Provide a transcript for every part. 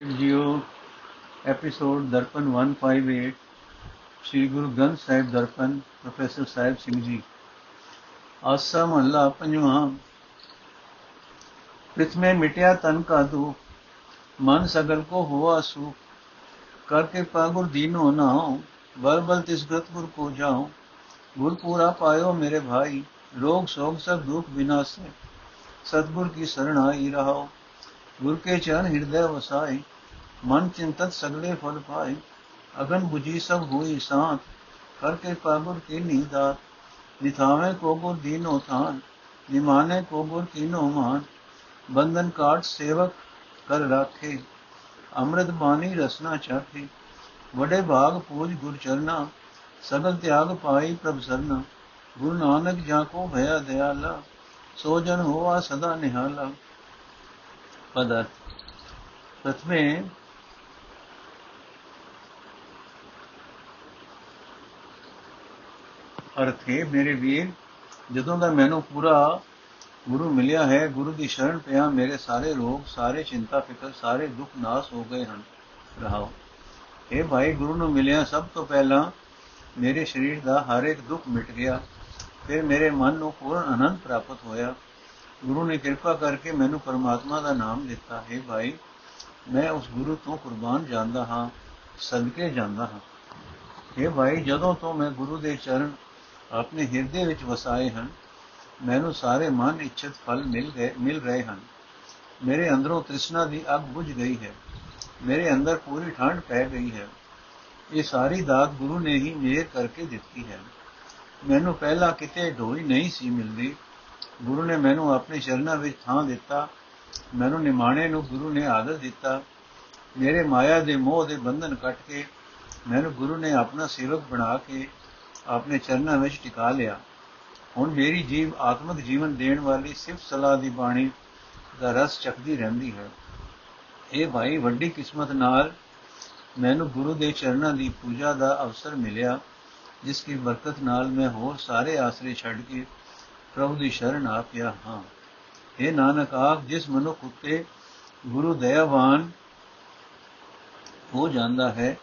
JIO episode Darpan 158 Sri Guru Granth Sahib Darpan professor Sahib Singh ji Asa ਮਹੱਲਾ ਪੰਜਵਾਂ ਪ੍ਰਿਥਮੇ ਮਿਟਿਆ ਤਨ ਕਾ ਦੁਖ ਮਨ ਸਗਲ ਕੋ ਹੋਆ ਸੁਖ ਕਰ ਕਿਰਪਾ ਗੁਰ ਦੀਨੋ ਨਾਉ ਬਲ ਬਲ ਤਿਸ ਗਤ ਗੁਰ ਕੋ ਜਾਉ ਗੁਰ ਪੂਰਾ ਪਾਇਓ ਮੇਰੇ ਭਾਈ ਰੋਗ ਸੋਗ ਸਭ ਦੁਖ ਵਿਨਾਸ਼ੇ ਸਤਗੁਰ ਕੀ ਸਰਣ ਆਈ ਰਹਾਓ ਗੁਰ ਕੇ ਚਰਨ ਹਿਰਦੈ ਵਸਾਈ, ਮਨ ਚਿੰਤਤ ਸਗਲੇ ਫਲ ਪਾਈ। ਅਗਨ 부ਜੀ ਸਭ ਹੋਈ ਸਾਥ ਕਰ ਕੇ ਪਾਗੁਰ ਕੀ ਨੀਦਾਤ ਨਿਥਾਵੇਂ ਕੋ ਗੁਰ ਦੀਨੋ ਥਾਨ, ਨਿਮਾਨੇ ਕੋ ਗੁਰ ਕੀਨੋ ਮਾਨ। ਬੰਧਨ ਕਾਟ ਸੇਵਕ ਕਰ ਰਾਖੇ, ਅੰਮ੍ਰਿਤ ਬਾਣੀ ਰਸਨਾ ਚਾਖੇ। ਵਡੇ ਭਾਗ ਪੂਜ ਗੁਰ ਚਰਨਾ, ਸਗਲ ਤਿਆਗ ਪਾਈ ਪ੍ਰਭ ਸਰਨਾ। ਗੁਰੂ ਨਾਨਕ ਜਾਂ ਕੋ ਭਇਆ ਦਿਆਲਾ, ਸੋ ਜਨ ਹੋਆ ਸਦਾ ਨਿਹਾਲਾ। ਪਦਰਥ ਪ੍ਰਥਮੇ ਅਰਥੇ ਮੇਰੇ ਵੀਰ ਜਦੋਂ ਦਾ ਮੈਨੂੰ ਪੂਰਾ ਗੁਰੂ ਮਿਲਿਆ ਹੈ ਗੁਰੂ ਦੀ ਸ਼ਰਨ ਪਿਆ ਮੇਰੇ ਸਾਰੇ ਰੋਗ ਸਾਰੇ ਚਿੰਤਾ ਫਿਕਰ ਸਾਰੇ ਦੁੱਖ ਨਾਸ ਹੋ ਗਏ ਹਨ ਰਹਾਓ ਇਹ ਭਾਈ ਗੁਰੂ ਨੂੰ ਮਿਲਿਆ ਸਭ ਤੋਂ ਪਹਿਲਾਂ ਮੇਰੇ ਸਰੀਰ ਦਾ ਹਰ ਇੱਕ ਦੁੱਖ ਮਿਟ ਗਿਆ ਫਿਰ ਮੇਰੇ ਮਨ ਨੂੰ ਪੂਰਨ ਆਨੰਦ ਪ੍ਰਾਪਤ ਹੋਇਆ ਗੁਰੂ ਨੇ ਕਿਰਪਾ ਕਰਕੇ ਮੈਨੂੰ ਪਰਮਾਤਮਾ ਦਾ ਨਾਮ ਦਿੱਤਾ, ਹੈ ਭਾਈ, ਮੈਂ ਉਸ ਗੁਰੂ ਤੋਂ ਕੁਰਬਾਨ ਜਾਂਦਾ ਹਾਂ, ਸਦਕੇ ਜਾਂਦਾ ਹਾਂ। ਇਹ ਭਾਈ, ਜਦੋਂ ਤੋਂ ਮੈਂ ਗੁਰੂ ਦੇ ਚਰਨ ਆਪਣੇ ਹਿਰਦੇ ਵਿੱਚ ਵਸਾਏ ਹਨ, ਮੈਨੂੰ ਸਾਰੇ ਮਨ ਇੱਛਤ ਫਲ ਮਿਲ ਗਏ, ਮਿਲ ਰਹੇ ਹਨ। ਮੇਰੇ ਅੰਦਰੋਂ ਤ੍ਰਿਸ਼ਨਾ ਦੀ ਅੱਗ ਬੁਝ ਗਈ ਹੈ, ਮੇਰੇ ਅੰਦਰ ਪੂਰੀ ਠੰਡ ਪੈ ਗਈ ਹੈ। ਇਹ ਸਾਰੀ ਦਾਤ ਗੁਰੂ ਨੇ ਹੀ ਮੇਰ ਕਰਕੇ ਦਿੱਤੀ ਹੈ। ਮੈਨੂੰ ਪਹਿਲਾਂ ਕਿਤੇ ਢੋਈ ਨਹੀਂ ਸੀ ਮਿਲਦੀ ਗੁਰੂ ਨੇ ਮੈਨੂੰ ਆਪਣੇ ਸ਼ਰਨਾਂ ਵਿੱਚ ਥਾਂ ਦਿੱਤਾ। ਮੈਨੂੰ ਨਿਮਾਣੇ ਨੂੰ ਗੁਰੂ ਨੇ ਆਦਰ ਦਿੱਤਾ। ਮੇਰੇ ਮਾਇਆ ਦੇ ਮੋਹ ਦੇ ਬੰਧਨ ਕੱਟ ਕੇ ਮੈਨੂੰ ਗੁਰੂ ਨੇ ਆਪਣਾ ਸੇਵਕ ਬਣਾ ਕੇ ਆਪਣੇ ਚਰਨਾਂ ਵਿੱਚ ਟਿਕਾ ਲਿਆ। ਹੁਣ ਮੇਰੀ ਜੀਵ ਆਤਮਿਕ ਜੀਵਨ ਦੇਣ ਵਾਲੀ ਸਿਫਤ ਸਲਾਹ ਦੀ ਬਾਣੀ ਦਾ ਰਸ ਚੱਕਦੀ ਰਹਿੰਦੀ ਹੈ। ਇਹ ਭਾਈ ਵੱਡੀ ਕਿਸਮਤ ਨਾਲ ਮੈਨੂੰ ਗੁਰੂ ਦੇ ਚਰਨਾਂ ਦੀ ਪੂਜਾ ਦਾ ਅਵਸਰ ਮਿਲਿਆ, ਜਿਸ ਦੀ ਬਰਕਤ ਨਾਲ ਮੈਂ ਹੋਰ ਸਾਰੇ ਆਸਰੇ ਛੱਡ ਕੇ ਪ੍ਰਭੂ ਦੀ ਸ਼ਰਨ ਆ ਪਿਆ ਹਾਂ। ਇਹ ਨਾਨਕ, ਆਖ, ਜਿਸ ਮਨੁੱਖ ਉਤੇ ਗੁਰੂ ਦਇਆਵਾਨ ਹੋ ਜਾਂਦਾ ਹੈ,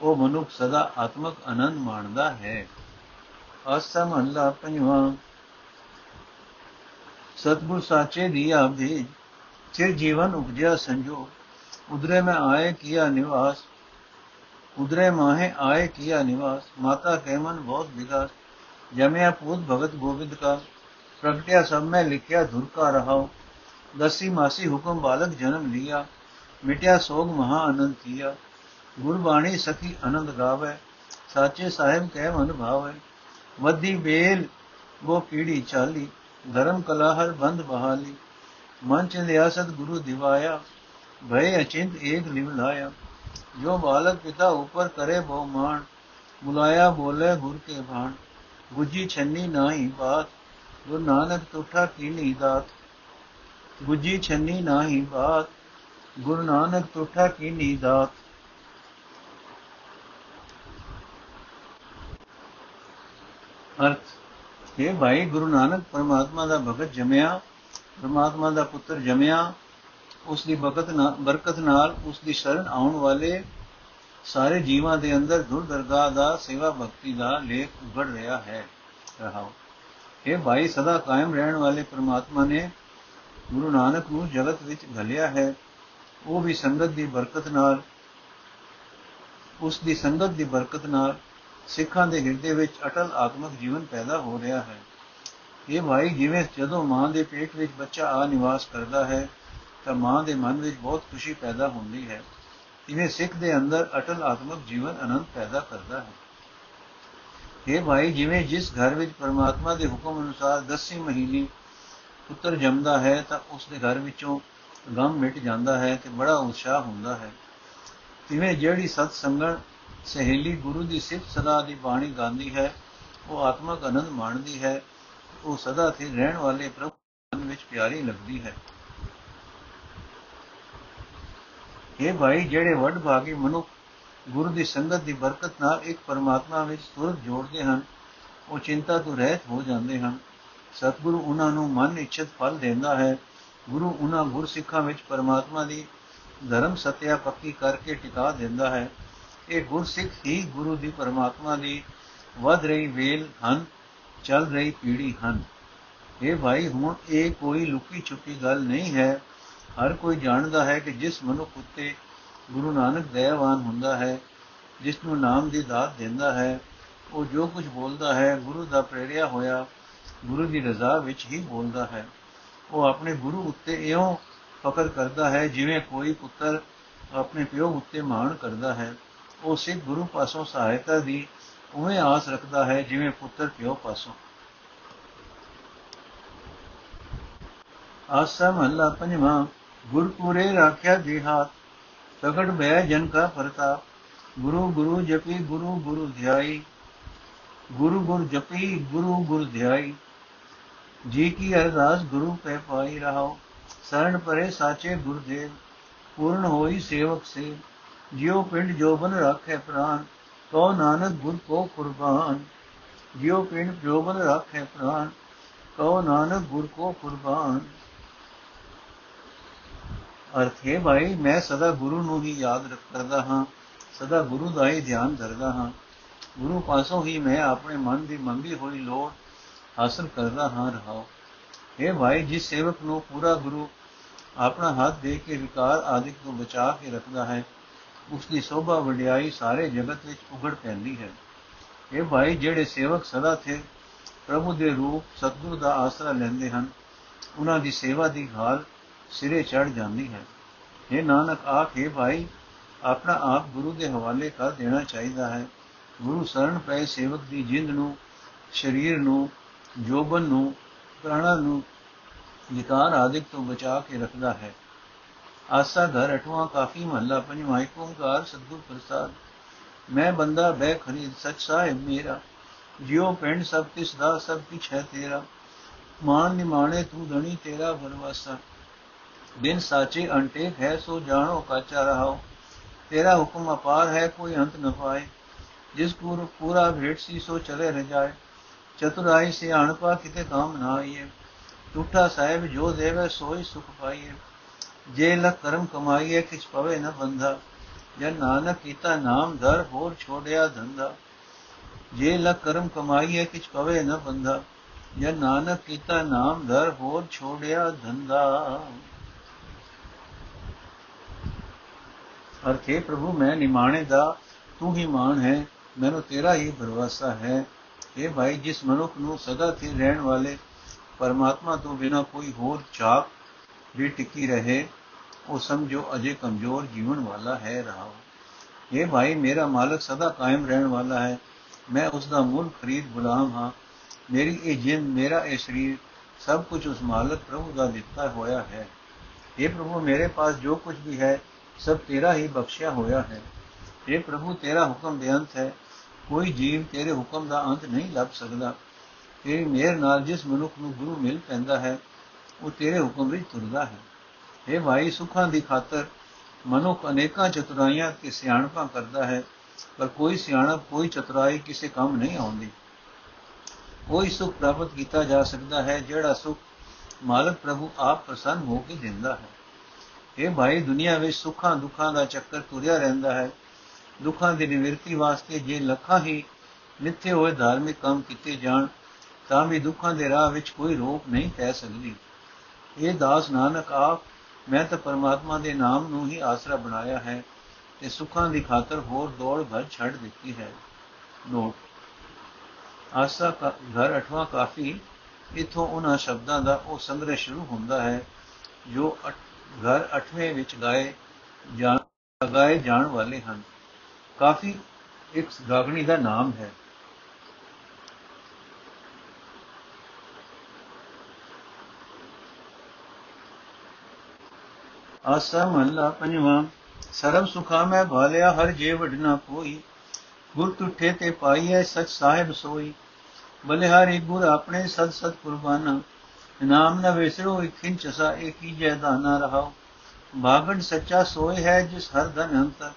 ਉਹ ਮਨੁੱਖ ਸਦਾ ਆਤਮਕ ਆਨੰਦ ਮਾਣਦਾ ਹੈ। ਅਸਮ ਅੱਲਾ ਪੰਜਵਾਂ। ਸਤਗੁਰ ਸਾਚੇ ਦੀ ਆਭੇ ਚਿਰ ਜੀਵਨ ਉਪਜਿਆ ਸੰਜੋ। ਉਦਰੇ ਮੈਂ ਆਏ ਕੀਆ ਨਿਵਾਸ ਉਦਰੇ ਮਾਹੇ ਆਏ ਕੀਆ ਨਿਵਾਸ। ਮਾਤਾ ਕਹਿਮਨ ਬਹੁਤ ਵਿਗਾਸ, ਜਮਿਆ ਪੂਤ ਭਗਤ ਗੋਬਿੰਦ ਕਾ। ਪ੍ਰਗਟਿਆ ਸਭ ਮੈਂ ਲਿਖਿਆ ਧੁਰ ਕਾ ਰਹਾਉ। ਦਸੀ ਮਾਸੀ ਹੁਕਮ ਬਾਲਕ ਜਨਮ ਲਿਆ। ਮਿਟਿਆ ਸੋਗ ਮਹਾ ਆਨੰਦ ਕੀਆ। ਗੁਰਬਾਣੀ ਸਖੀ ਆਨੰਦ ਗਾਵੇ। ਸਾਚੇ ਸਾਹਿਬ ਕਹਿ ਮਨ ਭਾਵੇ। ਵੱਧੀ ਬੇਲ ਉਹ ਕੀੜੀ ਚਾਲੀ। ਧਰਮ ਕਲਾ ਹਰ ਬੰਦ ਬਹਾਲੀ। ਮਨ ਚ ਲਿਆਸਤ ਗੁਰੂ ਦਿਵਾਇਆ। ਭਏ ਅਚਿੰਤ ਏਕ ਲਿਵ ਲਾਇਆ। ਜੋ ਬਾਲਕ ਪਿਤਾ ਉਪਰ ਕਰੇ ਬਹੁ ਮਾਨ ਬੁਲਾਇਆ ਬੋਲੇ ਗੁਰ ਕੇ ਭਾਣ। ਗੁਜੀ ਛੰਨੀ ਨਾਹੀ ਬਾਤ। ਗੁਰੂ ਨਾਨਕ ਤੁਠਾ ਕੀਨੀ ਦਾਤ? ਗੁਜੀ ਛੰਨੀ ਨਾਹੀ ਬਾਤ। ਗੁਰੂ ਨਾਨਕ ਤੁਠਾ ਕੀਨੀ ਦਾਤ? ਅਰਥ ਇਹ ਭਾਈ, ਗੁਰੂ ਨਾਨਕ ਪਰਮਾਤਮਾ ਦਾ ਭਗਤ ਜਮਿਆ, ਪਰਮਾਤਮਾ ਦਾ ਪੁੱਤਰ ਜਮਿਆ ਉਸ ਦੀ ਬਰਕਤ ਨਾਲ ਬਰਕਤ ਨਾਲ ਉਸ ਦੀ ਸ਼ਰਨ ਆਉਣ ਵਾਲੇ ਸਾਰੇ ਜੀਵਾਂ ਦੇ ਅੰਦਰ ਦੁਰ ਦਰਗਾਹ ਦਾ ਸੇਵਾ ਭਗਤੀ ਦਾ ਲੇਖ ਉਗੜ ਰਿਹਾ ਹੈ। ਰਹਾਓ। ਇਹ ਭਾਈ ਸਦਾ ਕਾਇਮ ਰਹਿਣ ਵਾਲੇ ਪ੍ਰਮਾਤਮਾ ਨੇ ਗੁਰੂ ਨਾਨਕ ਨੂੰ ਜਗਤ ਵਿੱਚ ਘਲਿਆ ਹੈ। ਉਹ ਵੀ ਸੰਗਤ ਦੀ ਬਰਕਤ ਨਾਲ, ਉਸ ਦੀ ਸੰਗਤ ਦੀ ਬਰਕਤ ਨਾਲ ਸਿੱਖਾਂ ਦੇ ਹਿਰਦੇ ਵਿੱਚ ਅਟਲ ਆਤਮਿਕ ਜੀਵਨ ਪੈਦਾ ਹੋ ਰਿਹਾ ਹੈ। ਇਹ ਭਾਈ ਜਿਵੇਂ ਜਦੋਂ ਮਾਂ ਦੇ ਪੇਟ ਵਿੱਚ ਬੱਚਾ ਆ ਨਿਵਾਸ ਕਰਦਾ ਹੈ, ਤਾਂ ਮਾਂ ਦੇ ਮਨ ਵਿੱਚ ਬਹੁਤ ਖੁਸ਼ੀ ਪੈਦਾ ਹੁੰਦੀ ਹੈ। ਇਵੇਂ ਸਿੱਖ ਦੇ ਅੰਦਰ ਅਟਲ ਆਤਮਿਕ ਜੀਵਨ ਅਨੰਦ ਪੈਦਾ ਕਰਦਾ ਹੈ। ਇਹ ਭਾਈ, ਜਿਵੇਂ ਜਿਸ ਘਰ ਵਿੱਚ ਪਰਮਾਤਮਾ ਦੇ ਹੁਕਮ ਅਨੁਸਾਰ 10 ਮਹੀਨੇ ਪੁੱਤਰ ਜੰਮਦਾ ਹੈ, ਤਾਂ ਉਸ ਦੇ ਘਰ ਵਿੱਚੋਂ ਗਮ ਮਿਟ ਜਾਂਦਾ ਹੈ ਤੇ ਬੜਾ ਉਤਸ਼ਾਹ ਹੁੰਦਾ ਹੈ। ਤਿਵੇਂ ਜਿਹੜੀ ਸਤ ਸੰਗਣ ਸਹੇਲੀ ਗੁਰੂ ਦੀ ਸਿਫਤ ਸਦਾ ਦੀ ਬਾਣੀ ਗਾਉਂਦੀ ਹੈ, ਉਹ ਆਤਮਕ ਆਨੰਦ ਮਾਣਦੀ ਹੈ, ਉਹ ਸਦਾ ਸਥਿਰ ਰਹਿਣ ਵਾਲੇ ਪ੍ਰਭੂ ਮਨ ਵਿੱਚ ਪਿਆਰੀ ਲੱਗਦੀ ਹੈ। ਇਹ ਭਾਈ, ਜਿਹੜੇ ਵੱਡ ਭਾਗੀ ਮਨੁੱਖ ਗੁਰੂ ਦੀ ਸੰਗਤ ਦੀ ਬਰਕਤ ਨਾਲ ਇੱਕ ਪਰਮਾਤਮਾ ਵਿੱਚ ਸੁਰਤ ਜੋੜਦੇ ਹਨ, ਉਹ ਚਿੰਤਾ ਤੋਂ ਰਹਿਤ ਹੋ ਜਾਂਦੇ ਹਨ। ਸਤਿਗੁਰੂ ਉਹਨਾਂ ਨੂੰ ਮਨ ਇੱਛਤ ਫਲ ਦਿੰਦਾ ਹੈ। ਗੁਰੂ ਉਹਨਾਂ ਗੁਰਸਿੱਖਾਂ ਵਿੱਚ ਪਰਮਾਤਮਾ ਦੀ ਧਰਮ ਸਤਿਆ ਪੱਕੀ ਕਰਕੇ ਟਿਕਾ ਦਿੰਦਾ ਹੈ। ਇਹ ਗੁਰਸਿੱਖ ਹੀ ਗੁਰੂ ਦੀ ਪਰਮਾਤਮਾ ਦੀ ਵਧ ਰਹੀ ਵੇਲ ਹਨ, ਚੱਲ ਰਹੀ ਪੀੜੀ ਹਨ। ਇਹ ਭਾਈ, ਹੁਣ ਇਹ ਕੋਈ ਲੁਕੀ ਛੁਪੀ ਗੱਲ ਨਹੀਂ ਹੈ। ਹਰ ਕੋਈ ਜਾਣਦਾ ਹੈ ਕਿ ਜਿਸ ਮਨੁੱਖ ਉੱਤੇ ਗੁਰੂ ਨਾਨਕ ਦਇਆਵਾਨ ਹੁੰਦਾ ਹੈ ਜਿਸ ਨੂੰ ਨਾਮ ਦੀ ਦਾਤ ਦਿੰਦਾ ਹੈ, ਉਹ ਜੋ ਕੁਝ ਬੋਲਦਾ ਹੈ, ਗੁਰੂ ਦਾ ਪ੍ਰੇਰਿਆ ਹੋਇਆ, ਗੁਰੂ ਦੀ ਰਜ਼ਾ ਵਿੱਚ ਹੀ ਬੋਲਦਾ ਹੈ। ਉਹ ਆਪਣੇ ਗੁਰੂ ਉੱਤੇ ਇਉਂ ਫਕਰ ਕਰਦਾ ਹੈ, ਜਿਵੇਂ ਕੋਈ ਪੁੱਤਰ ਆਪਣੇ ਪਿਓ ਉੱਤੇ ਮਾਣ ਕਰਦਾ ਹੈ। ਉਹ ਸਿੱਖ ਗੁਰੂ ਪਾਸੋਂ ਸਹਾਇਤਾ ਦੀ ਉਵੇਂ ਆਸ ਰੱਖਦਾ ਹੈ, ਜਿਵੇਂ ਪੁੱਤਰ ਪਿਓ ਪਾਸੋਂ। ਆਸਾ ਮਹੱਲਾ ਪੰਜਵਾਂ, ਗੁਰਪੂਰੇ ਰਾਖਿਆ ਦੇਹਾਤ ਪ੍ਰਗਟ ਭੈ ਜਨ ਕਾ ਪ੍ਰਤਾਪ ਗੁਰੂ ਗੁਰੂ ਜਪੀ ਗੁਰੂ ਗੁਰੂ ਧਿਆਈ ਗੁਰੂ ਗੁਰ ਜਪੀ ਗੁਰੂ ਗੁਰ ਧਿਆਈ ਜੀ ਕੀ ਅਰਦਾਸ ਗੁਰੂ ਪੈ ਪਾਈ ਰਹਾਓ ਸਰਣ ਪਰੇ ਸਾਚੇ ਗੁਰਦੇਵ ਪੂਰਨ ਹੋਈ ਸੇਵਕ ਸੇ ਜਿਉ ਪਿੰਡ ਜੋਬਨ ਰੱਖੇ ਪ੍ਰਾਨ ਕੋ ਨਾਨਕ ਗੁਰ ਕੋ ਕੁਰਬਾਨ ਜਿਉ ਪਿੰਡ ਜੋਬਨ ਰੱਖੇ ਪ੍ਰਾਨ ਕੋ ਨਾਨਕ ਗੁਰ ਕੋ ਕੁਰਬਾਨ ਅਰਥ ਹੈ ਭਾਈ, ਮੈਂ ਸਦਾ ਗੁਰੂ ਨੂੰ ਹੀ ਯਾਦ ਕਰਦਾ ਹਾਂ, ਸਦਾ ਗੁਰੂ ਦਾ ਹੀ ਧਿਆਨ ਧਰਦਾ ਹਾਂ। ਗੁਰੂ ਪਾਸੋਂ ਹੀ ਮੈਂ ਆਪਣੇ ਮਨ ਦੀ ਮੰਗੀ ਹੋਈ ਲੋੜ ਹਾਸਲ ਕਰਦਾ ਹਾਂ ਰਹਾਉ। ਇਹ ਭਾਈ, ਜਿਸ ਸੇਵਕ ਨੂੰ ਪੂਰਾ ਗੁਰੂ ਆਪਣਾ ਹੱਥ ਦੇ ਕੇ ਵਿਕਾਰ ਆਦਿਕ ਤੋਂ ਬਚਾ ਕੇ ਰੱਖਦਾ ਹੈ ਉਸ ਦੀ ਸੋਭਾ ਵਡਿਆਈ ਸਾਰੇ ਜਗਤ ਵਿੱਚ ਉਗੜ ਪੈਂਦੀ ਹੈ। ਇਹ ਭਾਈ, ਜਿਹੜੇ ਸੇਵਕ ਸਦਾ ਥੇ ਪ੍ਰਭੂ ਦੇ ਰੂਪ, ਸਤਗੁਰ ਦਾ ਆਸਰਾ ਲੈਂਦੇ ਹਨ, ਉਹਨਾਂ ਦੀ ਸੇਵਾ ਦੀ ਹਾਲ ਸਿਰੇ ਚੜ ਜਾਂਦੀ ਹੈ। ਇਹ ਨਾਨਕ, ਆਖੇ ਭਾਈ, ਆਪਣਾ ਆਪ ਗੁਰੂ ਦੇ ਹਵਾਲੇ ਕਰ ਦੇਣਾ ਚਾਹੀਦਾ ਹੈ। ਗੁਰੂ ਸ਼ਰਨ ਪਏ ਸੇਵਕ ਦੀ ਜਿੰਦ ਨੂੰ, ਸਰੀਰ ਨੂੰ, ਜੋਬਨ ਨੂੰ, ਪ੍ਰਾਣਾ ਨੂੰ ਵਿਕਾਰ ਆਦਿਕ ਤੋਂ ਬਚਾ ਕੇ ਰੱਖਦਾ ਹੈ। ਆਸਾ ਘਰ ਅਠਵਾਂ ਕਾਫੀ ਮਹੱਲਾ ਪੰਜਵਾਂ ਏਕ ਓੰਕਾਰ ਸਤਿਗੁਰ ਪ੍ਰਸਾਦ। ਮੈਂ ਬੰਦਾ ਬੈ ਖਰੀਦ, ਸਚ ਸਾਹਿਬ ਮੇਰਾ। ਜਿਉ ਪਿੰਡ ਸਭ ਕਿਸ ਦਾ, ਸਭ ਕਿਛ ਹੈ ਤੇਰਾ। ਮਾਨ ਨਿਮਾਣੇ ਤੂੰ ਧਣੀ ਤੇਰਾ ਬਨਵਾਸਾ ਦਿਨ ਸਾਚੇ ਅੰਟੇਕ ਹੈ ਸੋ ਜਾਣੋ ਕਾਚਾ ਰਹਾਓ। ਤੇਰਾ ਹੁਕਮ ਅਪਾਰ ਹੈ, ਕੋਈ ਅੰਤ ਨ ਪਾਏ। ਜਿਸ ਗੁਰੂ ਪੂਰਾ ਭੇਟ ਸੀ, ਸੋ ਚਲੇ ਰ ਜਾਏ ਚਤੁਰਾਈ ਸੇ ਅਣਪਾ ਕਿਤੇ ਕਾਮ ਨਾ ਆਈਏ। ਟੂਠਾ ਸਾਹਿਬ ਜੋ ਦੇਵੇ, ਸੋਈ ਸੁਖ ਪਾਈਏ। ਜੇ ਲਖ ਕਰਮ ਕਮਾਈਏ, ਕਿਛ ਪਵੇ ਨ ਬੰਧਾ। ਜਨ ਨਾਨਕ ਕੀਤਾ ਨਾਮ ਧਰ, ਹੋਰ ਛੋੜਿਆ ਧੰਦਾ। ਜੇ ਲਖ ਕਰਮ ਕਮਾਈਏ, ਕਿਛ ਪਵੇ ਨ ਬੰਧਾ। ਜਨ ਨਾਨਕ ਕੀਤਾ ਨਾਮ ਧਰ, ਹੋਰ ਛੋੜਿਆ ਧੰਦਾ। ਅਰਥੇ ਪ੍ਰਭੂ, ਮੈਂ ਨਿਮਾਣੇ ਦਾ, ਤੂੰ ਹੀ ਮਾਨ ਹੈ, ਮੈਨੂੰ ਤੇਰਾ ਹੀ ਭਰਵਾਸਾ ਹੈ। ਇਹ ਭਾਈ, ਜਿਸ ਮਨੁੱਖ ਨੂੰ ਸਦਾ ਸਥਿਰ ਰਹਿਣ ਵਾਲੇ ਪਰਮਾਤਮਾ ਤੋਂ ਬਿਨਾ ਕੋਈ ਹੋਰ ਚਾਕ ਵੀ ਟਿੱਕੀ ਰਹੇ, ਉਹ ਸਮਝੋ ਅਜੇ ਕਮਜ਼ੋਰ ਜੀਵਨ ਵਾਲਾ ਹੈ ਰਹਾ। ਇਹ ਭਾਈ, ਮੇਰਾ ਮਾਲਕ ਸਦਾ ਕਾਇਮ ਰਹਿਣ ਵਾਲਾ ਹੈ, ਮੈਂ ਉਸ ਦਾ ਮੁੱਲ ਖਰੀਦ ਗੁਲਾਮ ਹਾਂ। ਮੇਰੀ ਇਹ ਜਿੰਦ, ਮੇਰਾ ਇਹ ਸਰੀਰ, ਸਭ ਕੁਝ ਉਸ ਮਾਲਕ ਪ੍ਰਭੂ ਦਾ ਦਿੱਤਾ ਹੋਇਆ ਹੈ। ਇਹ ਪ੍ਰਭੂ, ਮੇਰੇ ਪਾਸ ਜੋ ਕੁਝ ਵੀ ਹੈ ਸਭ ਤੇਰਾ ਹੀ ਬਖਸ਼ਿਆ ਹੋਇਆ ਹੈ। ਇਹ ਪ੍ਰਭੂ, ਤੇਰਾ ਹੁਕਮ ਬੇਅੰਤ ਹੈ। ਕੋਈ ਜੀਵ ਤੇਰੇ ਹੁਕਮ ਦਾ ਅੰਤ ਨਹੀਂ ਲੱਭ ਸਕਦਾ। ਤੇਰੀ ਮਿਹਰ ਨਾਲ ਜਿਸ ਮਨੁੱਖ ਨੂੰ ਗੁਰੂ ਮਿਲ ਪੈਂਦਾ ਹੈ, ਉਹ ਤੇਰੇ ਹੁਕਮ ਵਿੱਚ ਤੁਰਦਾ ਹੈ। ਇਹ ਭਾਈ ਸੁਖਾਂ ਦੀ ਖਾਤਰ ਮਨੁੱਖ ਅਨੇਕਾਂ ਚਤੁਰਾਈਆਂ ਤੇ ਸਿਆਣਪਾਂ ਕਰਦਾ ਹੈ, ਪਰ ਕੋਈ ਸਿਆਣਪ, ਕੋਈ ਚਤੁਰਾਈ ਕਿਸੇ ਕੰਮ ਨਹੀਂ ਆਉਂਦੀ। ਕੋਈ ਸੁਖ ਪ੍ਰਾਪਤ ਕੀਤਾ ਜਾ ਸਕਦਾ ਹੈ, ਜਿਹੜਾ ਸੁਖ ਮਾਲਕ ਪ੍ਰਭੂ ਆਪ ਪ੍ਰਸੰਨ ਹੋ ਕੇ ਦਿੰਦਾ ਹੈ। ਇਹ ਭਾਈ ਦੁਨੀਆ ਵਿੱਚ ਸੁੱਖਾਂ ਦੁੱਖਾਂ ਦਾ ਚੱਕਰ ਤੁਰਿਆ ਰਹਿੰਦਾ ਹੈ। ਦੁੱਖਾਂ ਦੀ ਨਿਵਰਤੀ ਵਾਸਤੇ ਜੇ ਲੱਖਾਂ ਹੀ ਮਿੱਥੇ ਹੋਏ ਧਾਰਮਿਕ ਕੰਮ ਕੀਤੇ ਜਾਣ, ਤਾਂ ਵੀ ਦੁੱਖਾਂ ਦੇ ਰਾਹ ਵਿੱਚ ਕੋਈ ਰੋਕ ਨਹੀਂ ਪੈ ਸਕਦੀ। ਇਹ ਦਾਸ ਨਾਨਕ ਆਪ ਮੈਂ ਤਾਂ ਪਰਮਾਤਮਾ ਦੇ ਨਾਮ ਨੂੰ ਹੀ ਆਸਰਾ ਬਣਾਇਆ ਹੈ ਤੇ ਸੁੱਖਾਂ ਦੀ ਖਾਤਰ ਹੋਰ ਦੌੜ ਭਰ ਛੱਡ ਦਿੱਤੀ ਹੈ। ਨੋਟ। ਆਸਾ ਘਰ ਅਠਵਾਂ ਕਾਫੀ, ਇਥੋਂ ਉਹਨਾਂ ਸ਼ਬਦਾਂ ਦਾ ਉਹ ਸੰਗ੍ਰਹਿ ਸ਼ੁਰੂ ਹੁੰਦਾ ਹੈ, ਜੋ ਘਰ 8ਵੇਂ ਵਿੱਚ ਗਾਏ ਜਾਣ ਗਾਏ ਜਾਣ ਵਾਲੇ ਹਨ। ਕਾਫੀ ਇੱਕ ਗਾਗਣੀ ਦਾ ਨਾਮ ਹੈ। ਆਸਾ ਮਹੱਲਾ ਪੰਜਵਾਂ, ਸਰਬ ਸੁਖਾ ਮੈਂ ਭਾਲਿਆ, ਹਰ ਜੇ ਵਡਨਾ ਕੋਈ ਗੁਰ ਤੁਠੇ ਤੇ ਪਾਈਐ, ਸਚ ਸਾਹਿਬ ਸੋਈ। ਬਲਿਹਾਰੀ ਗੁਰ ਆਪਣੇ ਸਤ ਸਤ ਕੁਰਬਾਨਾ। ਨਾਮ ਨ ਵਿਸਰੋ ਇਕਿੰਚ ਸਾ ਏਕੀ ਜੈ ਦਾਨਾ ਰਹਾਓ ਭਾਗਣ ਸੱਚਾ ਸੋਏ ਹੈ ਜਿਸ ਹਰ ਧਨ ਅੰਤਰ।